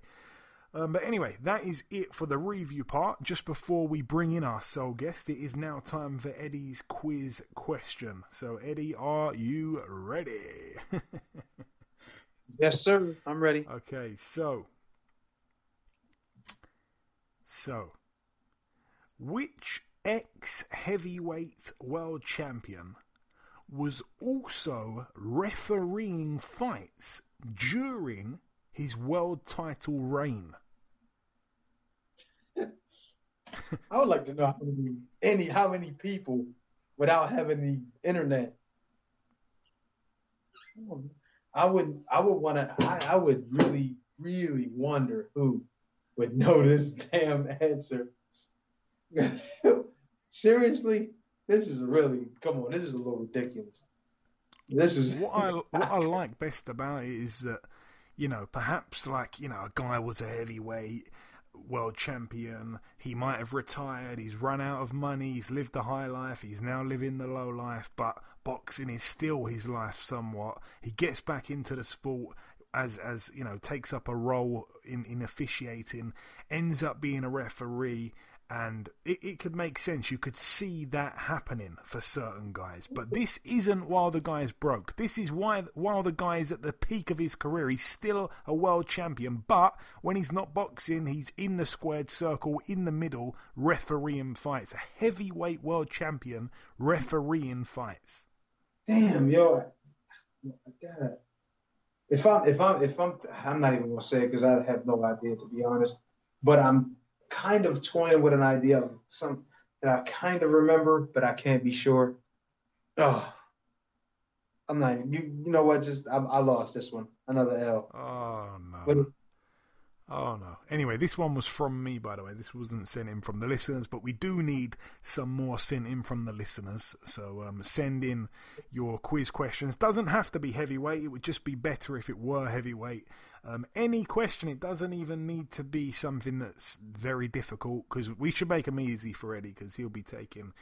Um, but anyway, that is it for the review part. Just before we bring in our sole guest, it is now time for Eddie's quiz question. So, Eddie, are you ready? yes, sir. I'm ready. Okay, so. So. Which ex heavyweight world champion was also refereeing fights during his world title reign? I would like to know how many, any how many people without having the internet. I would I would want to I, I would really really wonder who would know this damn answer. Seriously, this is really come on. This is a little ridiculous. This is what I what I like best about it is that you know perhaps like you know a guy was a heavyweight world champion. He might have retired. He's run out of money. He's lived the high life. He's now living the low life. But boxing is still his life somewhat. He gets back into the sport. as as you know takes up a role in in officiating, ends up being a referee, and it, it could make sense. You could see that happening for certain guys, but this isn't while the guy's broke. This is why while the guy's at the peak of his career, he's still a world champion. But when he's not boxing, he's in the squared circle in the middle, refereeing fights. A heavyweight world champion refereeing fights. Damn, yo. If I'm, if I'm, if I'm, I'm not even gonna say it because I have no idea to be honest. But I'm kind of toying with an idea of some that I kind of remember, but I can't be sure. Oh, I'm not. Even, you, you know what? Just I, I lost this one. Another L. Oh no. But Oh no. Anyway, this one was from me, by the way. This wasn't sent in from the listeners, but we do need some more sent in from the listeners. So um, send in your quiz questions. Doesn't have to be heavyweight. It would just be better if it were heavyweight. Um, any question. It doesn't even need to be something that's very difficult because we should make them easy for Eddie because he'll be taking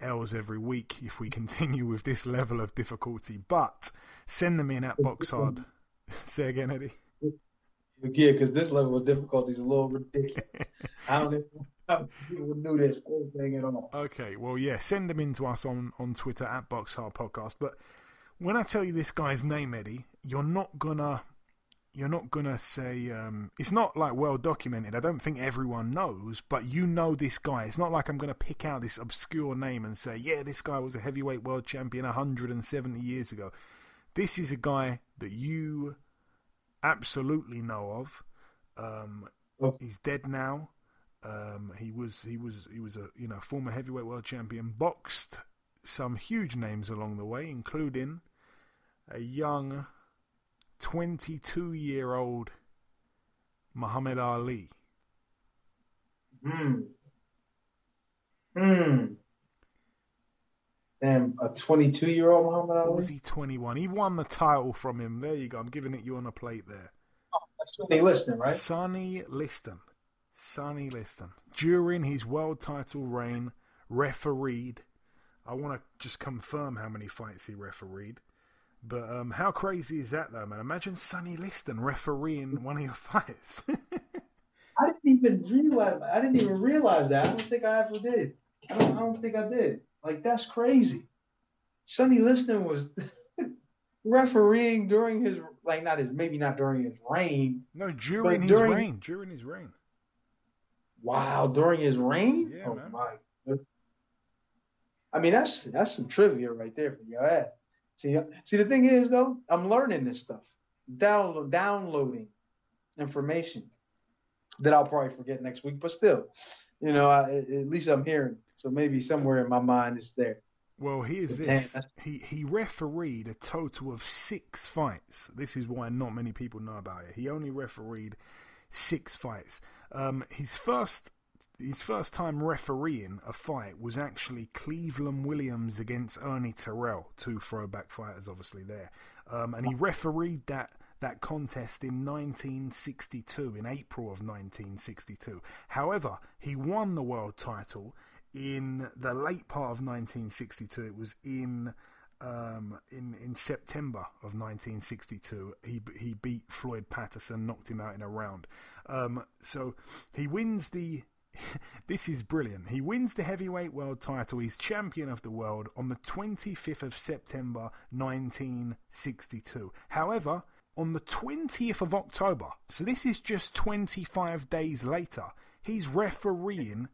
L's every week if we continue with this level of difficulty. But send them in at box hard. Say again, Eddie. Yeah, because this level of difficulty is a little ridiculous. I don't even know how people knew this whole thing at all. Okay, well, yeah, send them in to us on, on Twitter at Box Hard Podcast. But when I tell you this guy's name, Eddie, you're not gonna you're not gonna say um, it's not like well documented. I don't think everyone knows, but you know this guy. It's not like I'm gonna pick out this obscure name and say, yeah, this guy was a heavyweight world champion 170 years ago. This is a guy that you absolutely know of. Um, Oh. He's dead now. Um, he was he was he was a you know former heavyweight world champion. Boxed some huge names along the way, including a young 22 year old Muhammad Ali. Hmm. Hmm. Damn, a 22 year old Muhammad Or Ali? was he 21? He won the title from him. There you go. I'm giving it you on a plate there. That's Sonny Liston, right? Sonny Liston. Sonny Liston. During his world title reign, refereed. I want to just confirm how many fights he refereed. But um, how crazy is that, though, man? Imagine Sonny Liston refereeing one of your fights. I didn't even realize. I didn't even realize that. I don't think I ever did. I don't. I don't think I did. Like that's crazy. Sonny Liston was refereeing during his like not his maybe not during his reign. no, during his during- reign. During his reign. Wow, during his reign. Yeah, oh man. my. I mean that's that's some trivia right there for your ass. See, see the thing is though, I'm learning this stuff, download downloading information that I'll probably forget next week, but still, you know, I, at least I'm hearing. So maybe somewhere in my mind it's there. Well, here's this. He he refereed a total of six fights. This is why not many people know about it. He only refereed six fights. Um, his first his first time refereeing a fight was actually Cleveland Williams against Ernie Terrell, two throwback fighters, obviously there. Um, and he refereed that that contest in 1962, in April of 1962. However, he won the world title in the late part of 1962. It was in um, in in September of 1962. He he beat Floyd Patterson, knocked him out in a round. Um, so he wins the. This is brilliant. He wins the heavyweight world title. He's champion of the world on the 25th of September 1962. However, on the 20th of October, so this is just 25 days later, he's refereeing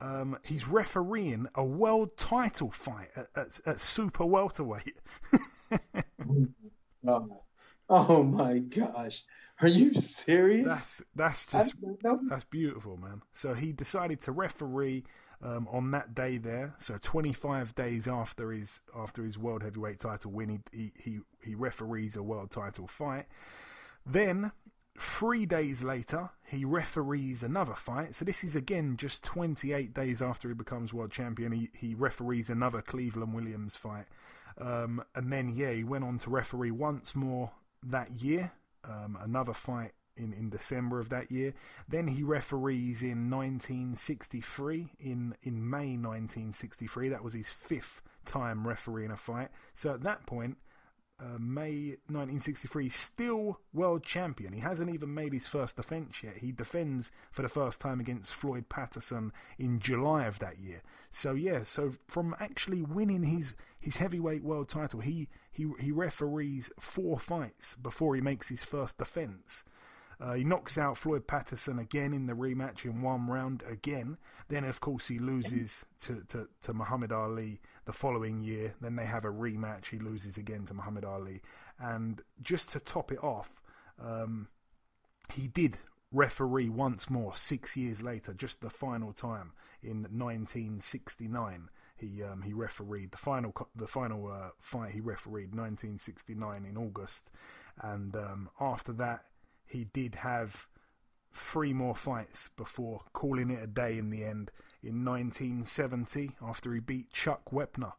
um, he's refereeing a world title fight at, at, at super welterweight. Oh, oh my gosh, are you serious? that's that's just that's beautiful, man. So he decided to referee um, on that day there. So 25 days after his after his world heavyweight title win, he he he, referees a world title fight. Then three days later, he referees another fight. So this is again just 28 days after he becomes world champion. He he referees another Cleveland Williams fight. Um, and then, yeah, he went on to referee once more that year, um, another fight in, in December of that year. Then he referees in 1963, in, in May 1963. That was his fifth time refereeing a fight. So at that point, uh, May 1963, still world champion. He hasn't even made his first defence yet. He defends for the first time against Floyd Patterson in July of that year. So yeah, so from actually winning his his heavyweight world title, he he he referees four fights before he makes his first defence. Uh, he knocks out Floyd Patterson again in the rematch in one round again. Then, of course, he loses to, to, to Muhammad Ali the following year. Then they have a rematch. He loses again to Muhammad Ali. And just to top it off, um, he did referee once more six years later, just the final time in 1969. He um, he refereed the final the final uh, fight he refereed 1969 in August, and um, after that he did have three more fights before calling it a day in the end in 1970 after he beat Chuck Wepner.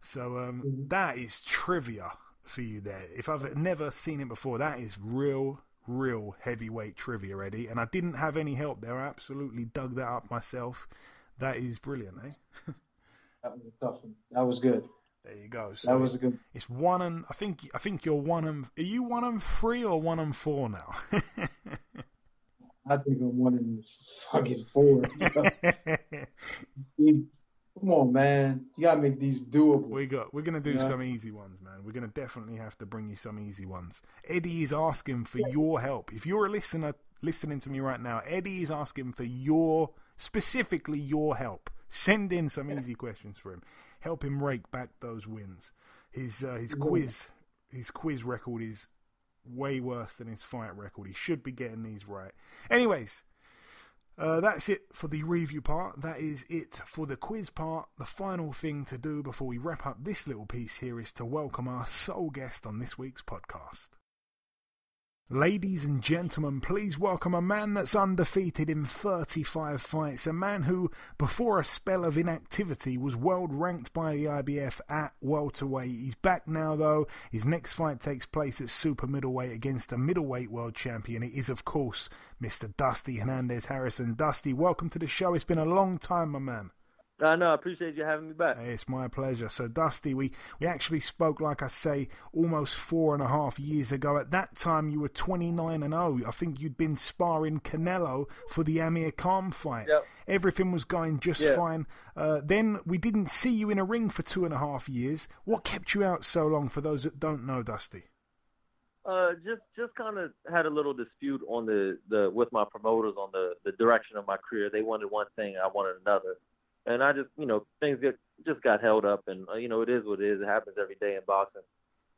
So um, mm-hmm. that is trivia for you there. If I've never seen it before, that is real, real heavyweight trivia, Eddie. And I didn't have any help there. I absolutely dug that up myself. That is brilliant, eh? that was a tough one. That was good. There you go. So that was good. It's one and I think I think you're one and are you one and three or one and four now? I think I'm one and fucking four. Come on, man. You gotta make these doable. We got. We're gonna do yeah. some easy ones, man. We're gonna definitely have to bring you some easy ones. Eddie is asking for your help. If you're a listener listening to me right now, Eddie is asking for your specifically your help. Send in some easy questions for him. Help him rake back those wins. His uh, his quiz his quiz record is way worse than his fight record. He should be getting these right. Anyways, uh, that's it for the review part. That is it for the quiz part. The final thing to do before we wrap up this little piece here is to welcome our sole guest on this week's podcast. Ladies and gentlemen, please welcome a man that's undefeated in 35 fights, a man who, before a spell of inactivity, was world ranked by the IBF at welterweight. He's back now, though. His next fight takes place at super middleweight against a middleweight world champion. It is, of course, Mr. Dusty Hernandez Harrison. Dusty, welcome to the show. It's been a long time, my man. I know. I appreciate you having me back. It's my pleasure. So, Dusty, we, we actually spoke, like I say, almost four and a half years ago. At that time, you were 29 and 0. I think you'd been sparring Canelo for the Amir Khan fight. Yep. Everything was going just fine. Uh, then we didn't see you in a ring for two and a half years. What kept you out so long? For those that don't know, Dusty. Uh, just just kind of had a little dispute on the, the with my promoters on the the direction of my career. They wanted one thing, I wanted another and I just you know things get just got held up, and uh, you know it is what it is. It happens every day in boxing.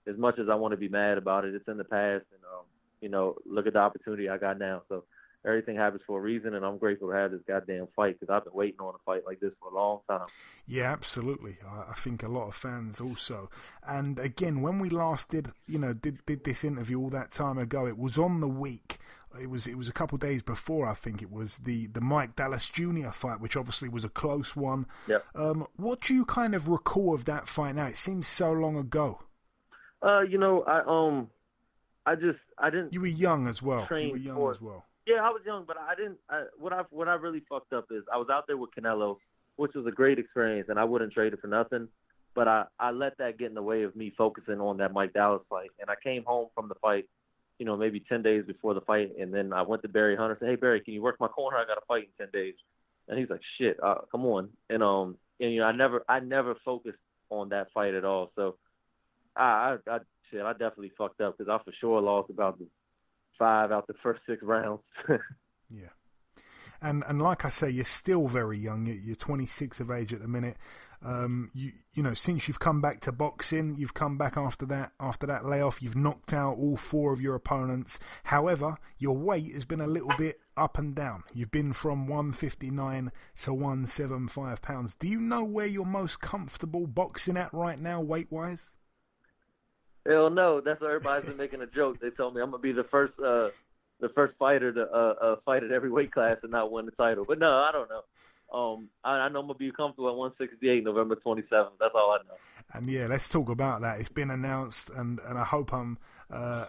As much as I want to be mad about it, it's in the past, and um, you know look at the opportunity I got now. So everything happens for a reason, and I'm grateful to have this goddamn fight because I've been waiting on a fight like this for a long time. Yeah, absolutely. I, I think a lot of fans also. And again, when we last did, you know, did did this interview all that time ago, it was on the week it was it was a couple of days before I think it was the the Mike Dallas Jr. fight, which obviously was a close one. Yeah. Um, what do you kind of recall of that fight now? It seems so long ago. Uh, you know, I um, I just I didn't. You were young as well. You were young for, as well. Yeah, I was young, but I didn't. I, what I what I really fucked up is I was out there with Canelo, which was a great experience, and I wouldn't trade it for nothing. But I I let that get in the way of me focusing on that Mike Dallas fight, and I came home from the fight you know, maybe 10 days before the fight. And then I went to Barry Hunter and said, Hey, Barry, can you work my corner? I got a fight in 10 days. And he's like, shit, uh, come on. And, um, and, you know, I never, I never focused on that fight at all. So I, I, I shit, I definitely fucked up because I for sure lost about five out the first six rounds. yeah. And and like I say, you're still very young. You're 26 of age at the minute. Um, you you know, since you've come back to boxing, you've come back after that after that layoff. You've knocked out all four of your opponents. However, your weight has been a little bit up and down. You've been from 159 to 175 pounds. Do you know where you're most comfortable boxing at right now, weight wise? Hell no. That's why everybody's been making a joke. They told me I'm gonna be the first uh, the first fighter to uh, uh, fight at every weight class and not win the title. But no, I don't know. Um, I, I know I'm gonna be comfortable at 168 November 27th. That's all I know. And yeah, let's talk about that. It's been announced, and and I hope I'm uh,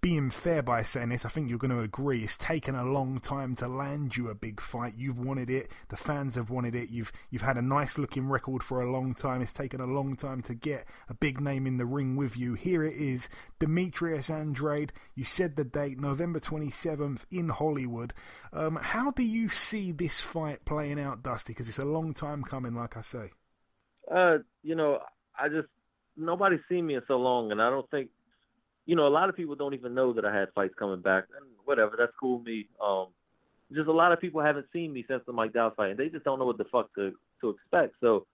being fair by saying this, I think you're going to agree. It's taken a long time to land you a big fight. You've wanted it. The fans have wanted it. You've you've had a nice looking record for a long time. It's taken a long time to get a big name in the ring with you. Here it is, Demetrius Andrade. You said the date, November 27th in Hollywood. Um, how do you see this fight playing out, Dusty? Because it's a long time coming, like I say. Uh, you know, I just nobody's seen me in so long, and I don't think you know, a lot of people don't even know that I had fights coming back. And whatever, that's cool with me. Um, just a lot of people haven't seen me since the Mike Dallas fight, and they just don't know what the fuck to to expect. So,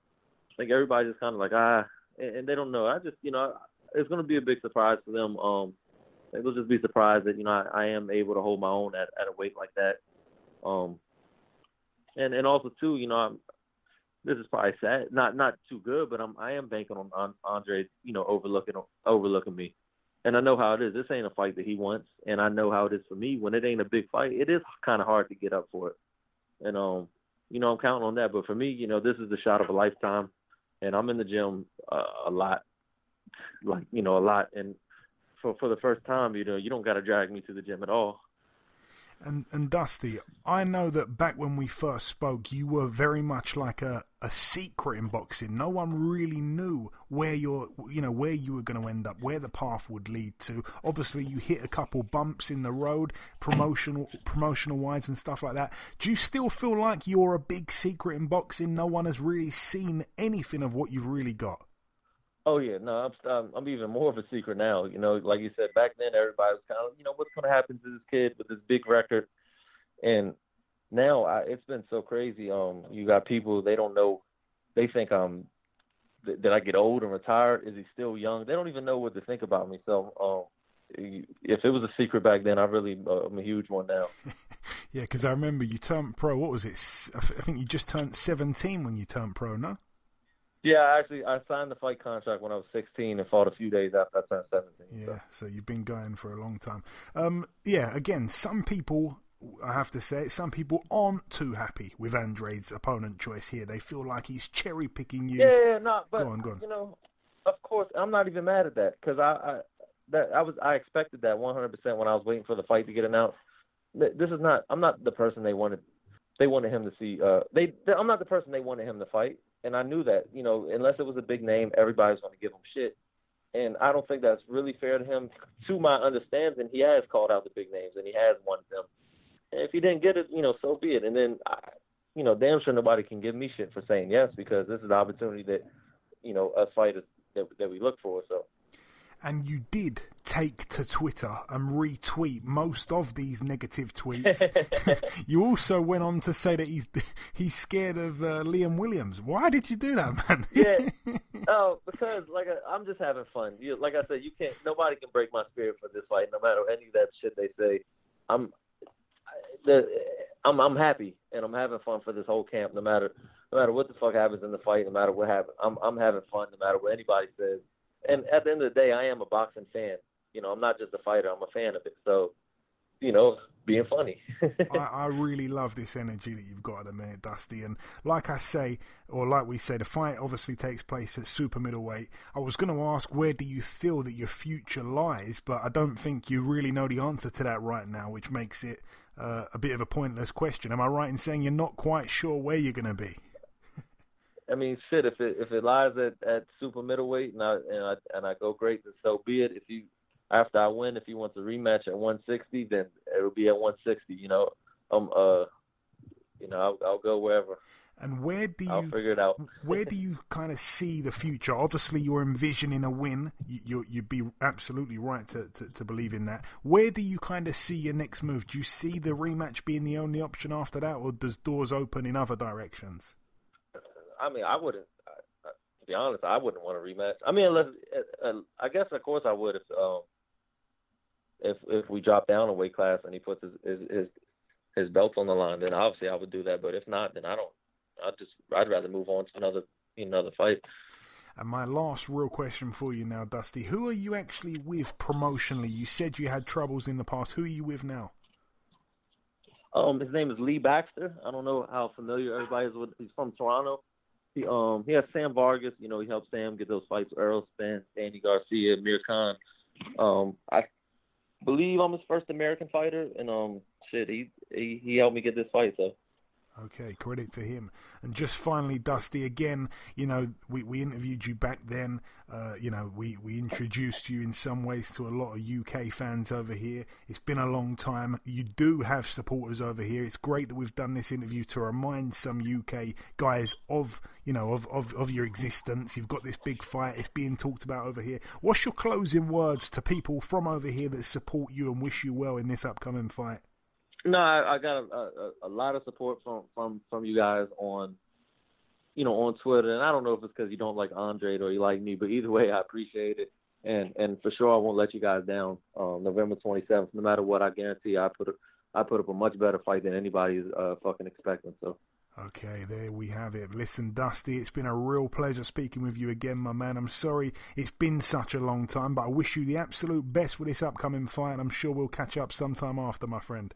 think everybody's just kind of like ah, and, and they don't know. I just, you know, it's gonna be a big surprise for them. Um, they'll just be surprised that you know I, I am able to hold my own at at a weight like that. Um, and and also too, you know, I'm this is probably sad, not not too good, but I'm I am banking on, on Andre, you know, overlooking overlooking me and I know how it is. This ain't a fight that he wants, and I know how it is for me. When it ain't a big fight, it is kind of hard to get up for it, and um, you know, I'm counting on that. But for me, you know, this is the shot of a lifetime, and I'm in the gym uh, a lot, like you know, a lot, and for for the first time, you know, you don't got to drag me to the gym at all. And and Dusty, I know that back when we first spoke, you were very much like a, a secret in boxing. No one really knew where you're, you know, where you were going to end up, where the path would lead to. Obviously, you hit a couple bumps in the road, promotional promotional wise and stuff like that. Do you still feel like you're a big secret in boxing? No one has really seen anything of what you've really got. Oh yeah, no, I'm I'm, I'm even more of a secret now. You know, like you said, back then everybody was kind of, you know, what's going to happen to this kid with this big record, and now I, it's been so crazy. Um, you got people they don't know, they think I'm th- that I get old and retired. Is he still young? They don't even know what to think about me. So, um, if it was a secret back then, I really uh, I'm a huge one now. yeah, because I remember you turned pro. What was it? I think you just turned 17 when you turned pro. No. Yeah, actually, I signed the fight contract when I was 16 and fought a few days after I turned 17. Yeah, so, so you've been going for a long time. Um, yeah, again, some people, I have to say, some people aren't too happy with Andrade's opponent choice here. They feel like he's cherry picking you. Yeah, yeah, no, but go on, go on. you know, of course, I'm not even mad at that because I, I, that I was, I expected that 100% when I was waiting for the fight to get announced. This is not, I'm not the person they wanted. They wanted him to see. Uh, they, they I'm not the person they wanted him to fight and I knew that, you know, unless it was a big name, everybody's going to give him shit. And I don't think that's really fair to him. To my understanding, he has called out the big names and he has won them. And if he didn't get it, you know, so be it. And then, I, you know, damn sure nobody can give me shit for saying yes because this is the opportunity that, you know, us fighters that, that we look for. So and you did take to Twitter and retweet most of these negative tweets. you also went on to say that he's he's scared of uh, Liam Williams. Why did you do that, man? yeah. Oh, because like I'm just having fun. You, like I said, you can't. Nobody can break my spirit for this fight, no matter any of that shit they say. I'm the I'm I'm happy and I'm having fun for this whole camp. No matter no matter what the fuck happens in the fight, no matter what happens, I'm I'm having fun. No matter what anybody says and at the end of the day, I am a boxing fan. You know, I'm not just a fighter; I'm a fan of it. So, you know, being funny. I, I, really love this energy that you've got at the minute, Dusty. And like I say, or like we say, the fight obviously takes place at super middleweight. I was going to ask where do you feel that your future lies, but I don't think you really know the answer to that right now, which makes it uh, a bit of a pointless question. Am I right in saying you're not quite sure where you're going to be? I mean, shit. If it if it lies at at super middleweight and I and I and I go great, then so be it. If you after I win, if he wants a rematch at 160, then it'll be at 160. You know, um, uh, you know, I'll, I'll go wherever. And where do you I'll figure it out. where do you kind of see the future? Obviously, you're envisioning a win. You, you would be absolutely right to, to, to believe in that. Where do you kind of see your next move? Do you see the rematch being the only option after that, or does doors open in other directions? I mean, I wouldn't. I, to be honest, I wouldn't want a rematch. I mean, unless uh, uh, I guess, of course, I would if um if if we drop down a weight class and he puts his his his, his belt on the line, then obviously I would do that. But if not, then I don't. I just I'd rather move on to another another fight. And my last real question for you now, Dusty, who are you actually with promotionally? You said you had troubles in the past. Who are you with now? Um, his name is Lee Baxter. I don't know how familiar everybody is with. He's from Toronto. He um he has Sam Vargas. You know, he helped Sam get those fights Errol Spence, Danny Garcia, Mir Khan. Um, I believe I'm his first American fighter, and um, shit, he he, he helped me get this fight. So Okay, credit to him. And just finally, Dusty, again, you know, we, we interviewed you back then. Uh, you know, we, we introduced you in some ways to a lot of UK fans over here. It's been a long time. You do have supporters over here. It's great that we've done this interview to remind some UK guys of, you know, of, of, of your existence. You've got this big fight. It's being talked about over here. What's your closing words to people from over here that support you and wish you well in this upcoming fight? No, I, I got a, a, a lot of support from from from you guys on, you know, on Twitter, and I don't know if it's because you don't like Andre or you like me, but either way, I appreciate it, and and for sure I won't let you guys down. Um, November 27th, no matter what, I guarantee I put I put up a much better fight than anybody's uh, fucking expecting. So. Okay, there we have it. Listen, Dusty, it's been a real pleasure speaking with you again, my man. I'm sorry it's been such a long time, but I wish you the absolute best with this upcoming fight, and I'm sure we'll catch up sometime after, my friend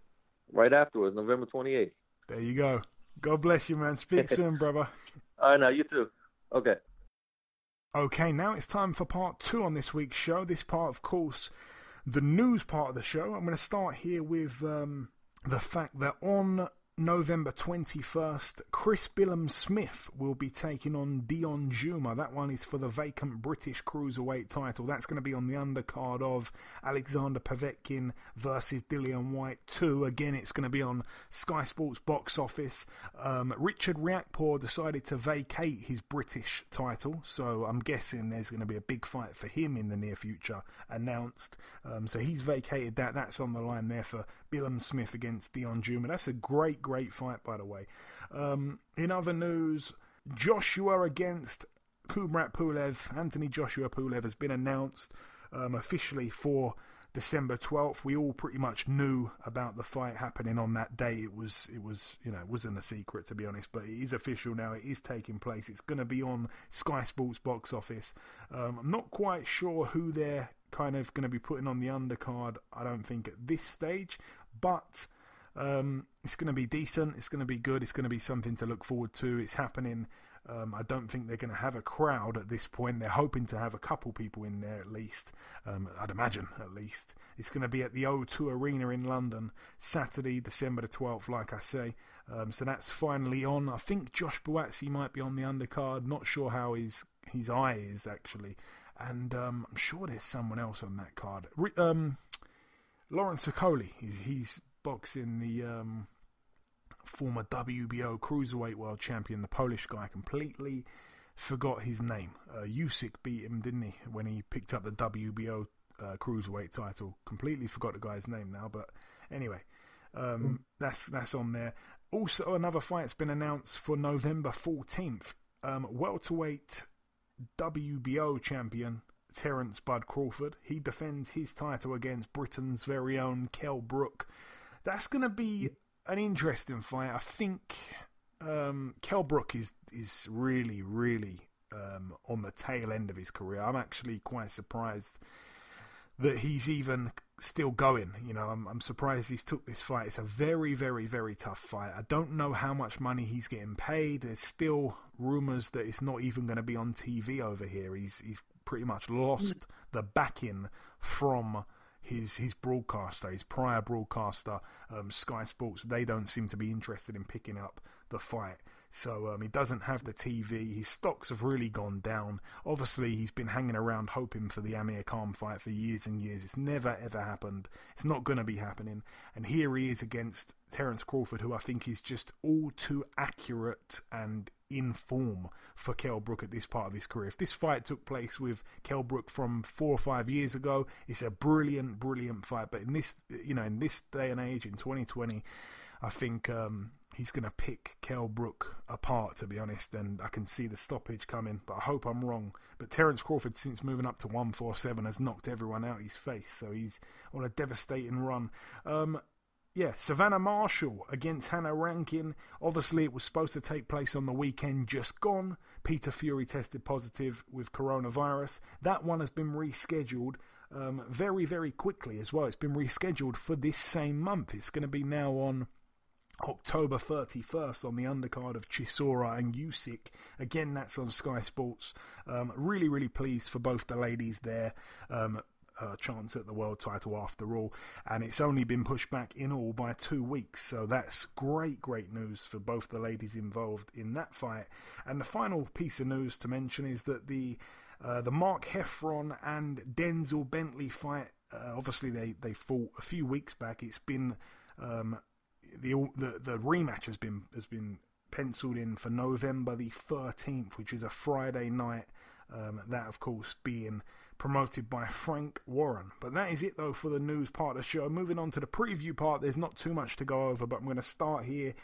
right afterwards, November 28th. There you go. God bless you, man. Speak soon, brother. All right, now you too. Okay. Okay, now it's time for part two on this week's show. This part, of course, the news part of the show. I'm going to start here with um, the fact that on November 21st, Chris Billam Smith will be taking on Dion Jumah. That one is for the vacant British Cruiserweight title. That's going to be on the undercard of Alexander Povetkin versus Dillian Whyte 2. Again, it's going to be on Sky Sports box office. Um, Richard Riakporhe decided to vacate his British title, so I'm guessing there's going to be a big fight for him in the near future announced. Um, so he's vacated that. That's on the line there for Billam Smith against Dion Juma. That's a great, great fight, by the way. Um, in other news, Joshua against Kubrat Pulev, Anthony Joshua Pulev has been announced um, officially for December 12th. We all pretty much knew about the fight happening on that day. It was, it was, you know, it wasn't a secret to be honest, but it is official now. It is taking place. It's going to be on Sky Sports box office. Um, I'm not quite sure who they're kind of going to be putting on the undercard. I don't think at this stage, but um, it's going to be decent. It's going to be good. It's going to be something to look forward to. It's happening. Um, I don't think they're going to have a crowd at this point. They're hoping to have a couple people in there at least. Um, I'd imagine at least. It's going to be at the O2 Arena in London, Saturday, December the 12th, like I say. Um, so that's finally on. I think Josh Buatsi might be on the undercard. Not sure how his his eye is actually and um, I'm sure there's someone else on that card. Um, Lawrence Okolie, he's he's boxing the um, former WBO cruiserweight world champion, the Polish guy. Completely forgot his name. Uh, Usyk beat him, didn't he, when he picked up the WBO uh, cruiserweight title? Completely forgot the guy's name now, but anyway, um, mm. that's that's on there. Also, another fight's been announced for November 14th. Um, welterweight WBO champion Terence Bud Crawford. He defends his title against Britain's very own Kell Brook. That's going to be an interesting fight. I think um, Kell Brook is is really, really um, on the tail end of his career. I'm actually quite surprised that he's even still going. You know, I'm, I'm surprised he's took this fight. It's a very, very, very tough fight. I don't know how much money he's getting paid. There's still rumours that it's not even going to be on TV over here. He's he's pretty much lost the backing from his his broadcaster, his prior broadcaster, um, Sky Sports. They don't seem to be interested in picking up the fight. So um, he doesn't have the TV. His stocks have really gone down. Obviously, he's been hanging around hoping for the Amir Khan fight for years and years. It's never ever happened. It's not going to be happening. And here he is against Terence Crawford, who I think is just all too accurate and in form for Kell Brook at this part of his career. If this fight took place with Kell Brook from four or five years ago, it's a brilliant, brilliant fight. But in this, you know, in this day and age, in 2020, I think um, he's going to pick Kell Brook apart, to be honest, and I can see the stoppage coming, but I hope I'm wrong. But Terence Crawford, since moving up to 147, has knocked everyone out of his face, so he's on a devastating run. Um, yeah, Savannah Marshall against Hannah Rankin. Obviously, it was supposed to take place on the weekend just gone. Peter Fury tested positive with coronavirus. That one has been rescheduled um, very, very quickly as well. It's been rescheduled for this same month. It's going to be now on October 31st on the undercard of Chisora and Usyk. Again, that's on Sky Sports. Um, really, really pleased for both the ladies there. Um, chance at the world title after all, and it's only been pushed back in all by two weeks. So that's great, great news for both the ladies involved in that fight. And the final piece of news to mention is that the uh, the Mark Heffron and Denzel Bentley fight. Uh, obviously, they, they fought a few weeks back. It's been um, the the the rematch has been has been penciled in for November the 13th, which is a Friday night. Um, that, of course, being promoted by Frank Warren. But that is it, though, for the news part of the show. Moving on to the preview part, there's not too much to go over, but I'm going to start here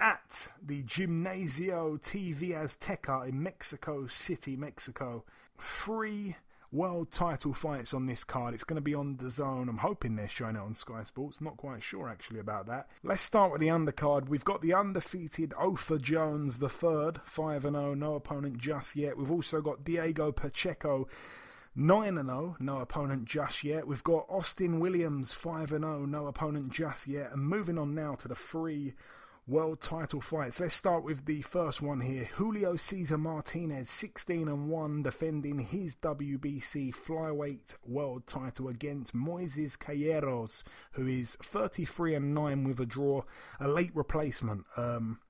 at the Gimnasio TV Azteca in Mexico City, Mexico. Three world title fights on this card. It's going to be on the zone. I'm hoping they're showing it on Sky Sports. Not quite sure actually about that. Let's start with the undercard. We've got the undefeated Otha Jones the third, 5 0, no opponent just yet. We've also got Diego Pacheco. 9 0, no opponent just yet. We've got Austin Williams, 5 0, no opponent just yet. And moving on now to the three world title fights. Let's start with the first one here. Julio Cesar Martinez, 16 and 1, defending his WBC flyweight world title against Moises Calleros, who is 33 and 9 with a draw, a late replacement. Um,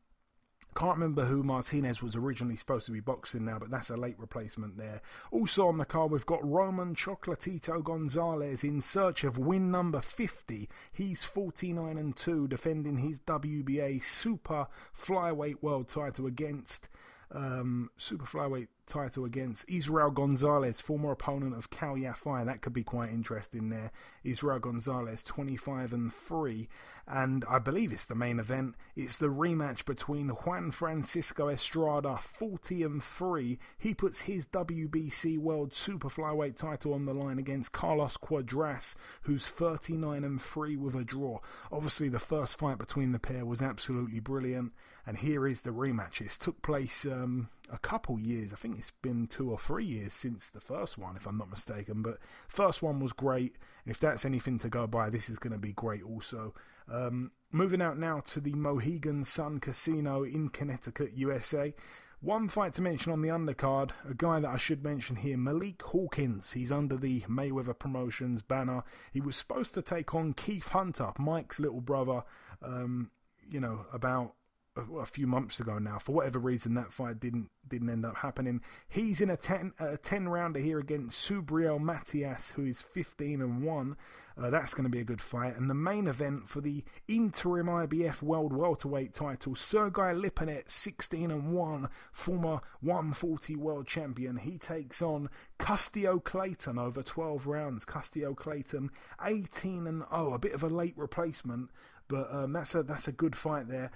can't remember who Martinez was originally supposed to be boxing now, but that's a late replacement there. Also on the card, we've got Roman Chocolatito Gonzalez in search of win number 50. He's 49 and 2, defending his WBA Super Flyweight World title against um, super flyweight title against Israel Gonzalez, former opponent of Cal Yafai. That could be quite interesting there. Israel Gonzalez, 25 and 3. And I believe it's the main event. It's the rematch between Juan Francisco Estrada, 40 and 3. He puts his WBC World Super Flyweight title on the line against Carlos Cuadras, who's 39 and 3 with a draw. Obviously, the first fight between the pair was absolutely brilliant. And here is the rematch. It's took place um, a couple years. I think it's been two or three years since the first one, if I'm not mistaken. But first one was great, and if that's anything to go by, this is going to be great also. Um, moving out now to the Mohegan Sun Casino in Connecticut, USA. One fight to mention on the undercard, a guy that I should mention here, Malik Hawkins. He's under the Mayweather Promotions banner. He was supposed to take on Keith Hunter, Mike's little brother, um, you know, about a, few months ago now. For whatever reason, that fight didn't didn't end up happening. He's in a ten a ten rounder here against Subriel Matias, who is fifteen and one. Uh, that's going to be a good fight. And the main event for the interim IBF World Welterweight title, Sergey Lipinets, 16 and 1, former 140 world champion. He takes on Custio Clayton over 12 rounds. Custio Clayton, 18 and 0, a bit of a late replacement, but um, that's a that's a good fight there.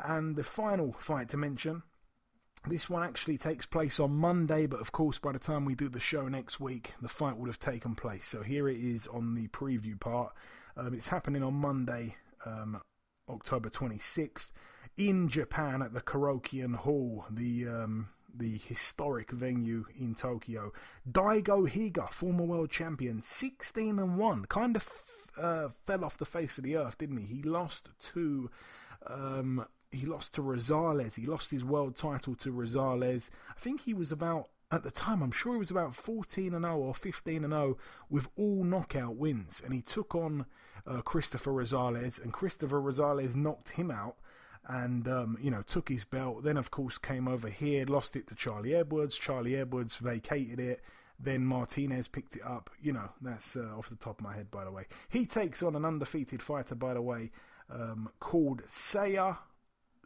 And the final fight to mention this one actually takes place on Monday, but of course, by the time we do the show next week, the fight would have taken place. So here it is on the preview part. Um, it's happening on Monday, um, October 26th, in Japan at the Korakuen Hall, the um, the historic venue in Tokyo. Daigo Higa, former world champion, 16 and 1, kind of uh, fell off the face of the earth, didn't he? He lost to um, he lost to Rosales. He lost his world title to Rosales. I think he was about at the time. I'm sure he was about 14 and 0 or 15 and 0 with all knockout wins, and he took on uh, Cristofer Rosales, and Cristofer Rosales knocked him out. And um, you know, took his belt. Then, of course, came over here, lost it to Charlie Edwards. Charlie Edwards vacated it. Then Martinez picked it up. You know, that's uh, off the top of my head, by the way. He takes on an undefeated fighter, by the way, um, called Saya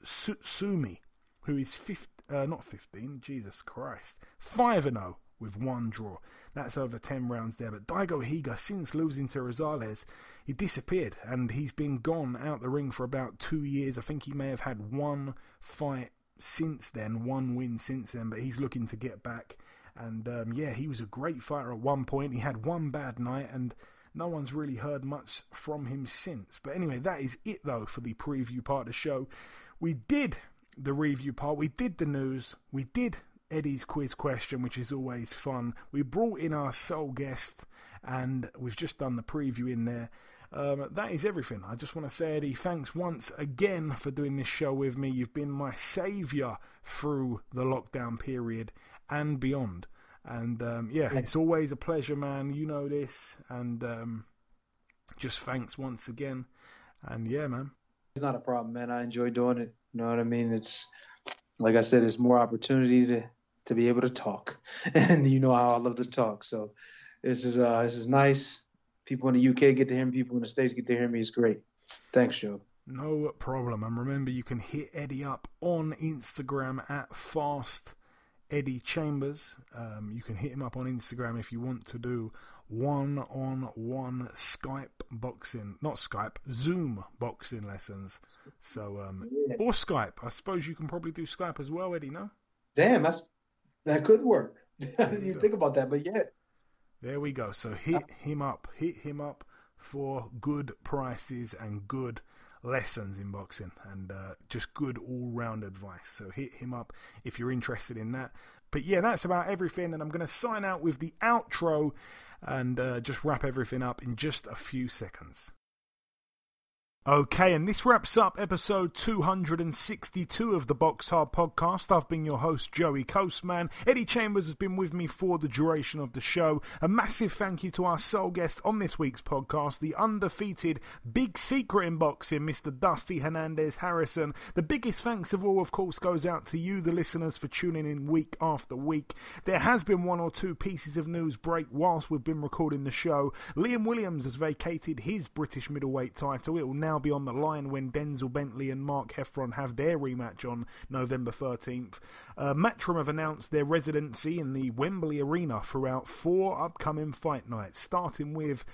Sumi, who is 15, uh, not 15, Jesus Christ, 5 0 with one draw. That's over 10 rounds there. But Daigo Higa, since losing to Rosales, he disappeared and he's been gone out the ring for about two years. I think he may have had one fight since then, one win since then, but he's looking to get back. And um, yeah, he was a great fighter at one point. He had one bad night and no one's really heard much from him since. But anyway, that is it though for the preview part of the show we did the review part, we did the news, we did Eddie's quiz question, which is always fun. We brought in our sole guest, and we've just done the preview in there. Um, that is everything. I just want to say, Eddie, thanks once again for doing this show with me. You've been my saviour through the lockdown period and beyond. And um, yeah, it's always a pleasure, man. You know this, and um, just thanks once again. And yeah, man, It's not a problem, man. I enjoy doing it. You know what I mean? It's like I said, it's more opportunity to to be able to talk, and you know how I love to talk. So this is uh this is nice. People in the UK get to hear me. People in the States get to hear me. It's great. Thanks, Joe. no problem. And remember, you can hit Eddie up on Instagram at Fast Eddie Chambers. Um, you can hit him up on Instagram if you want to do one-on-one Skype boxing, not Skype, Zoom boxing lessons. So um, or Skype. I suppose you can probably do Skype as well, Eddie. No. Damn, that's that could work. you think about that, but yeah. There we go. So hit him up. Hit him up for good prices and good lessons in boxing and uh, just good all round advice. So hit him up if you're interested in that. But yeah, that's about everything. And I'm going to sign out with the outro and uh, just wrap everything up in just a few seconds. Okay, and this wraps up episode 262 of the Box Hard podcast. I've been your host, Joey Coastman. Eddie Chambers has been with me for the duration of the show. A massive thank you to our sole guest on this week's podcast, the undefeated big secret in boxing, Mr. Dusty Hernandez Harrison. The biggest thanks of all, of course, goes out to you, the listeners, for tuning in week after week. There has been one or two pieces of news break whilst we've been recording the show. Liam Williams has vacated his British middleweight title. It will now be on the line when Denzel Bentley and Mark Heffron have their rematch on November 13th. Uh, have announced their residency in the Wembley Arena throughout four upcoming fight nights, starting with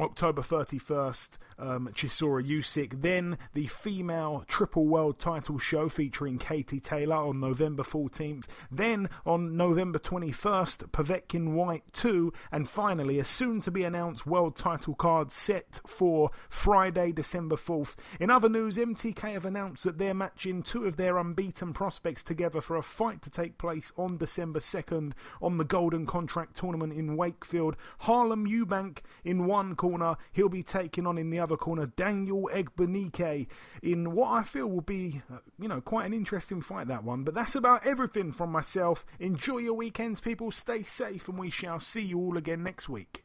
October 31st, um, Chisora Usyk. Then the female triple world title show featuring Katie Taylor on November 14th. Then on November 21st, Povetkin Whyte 2. And finally, a soon to be announced world title card set for Friday, December 4th. In other news, MTK have announced that they're matching two of their unbeaten prospects together for a fight to take place on December 2nd on the Golden Contract Tournament in Wakefield. Harlem Eubank in one corner. He'll be taking on in the other corner Daniel Egbenike in what I feel will be, uh, you know, quite an interesting fight, that one. But that's about everything from myself. Enjoy your weekends, people. Stay safe, and we shall see you all again next week.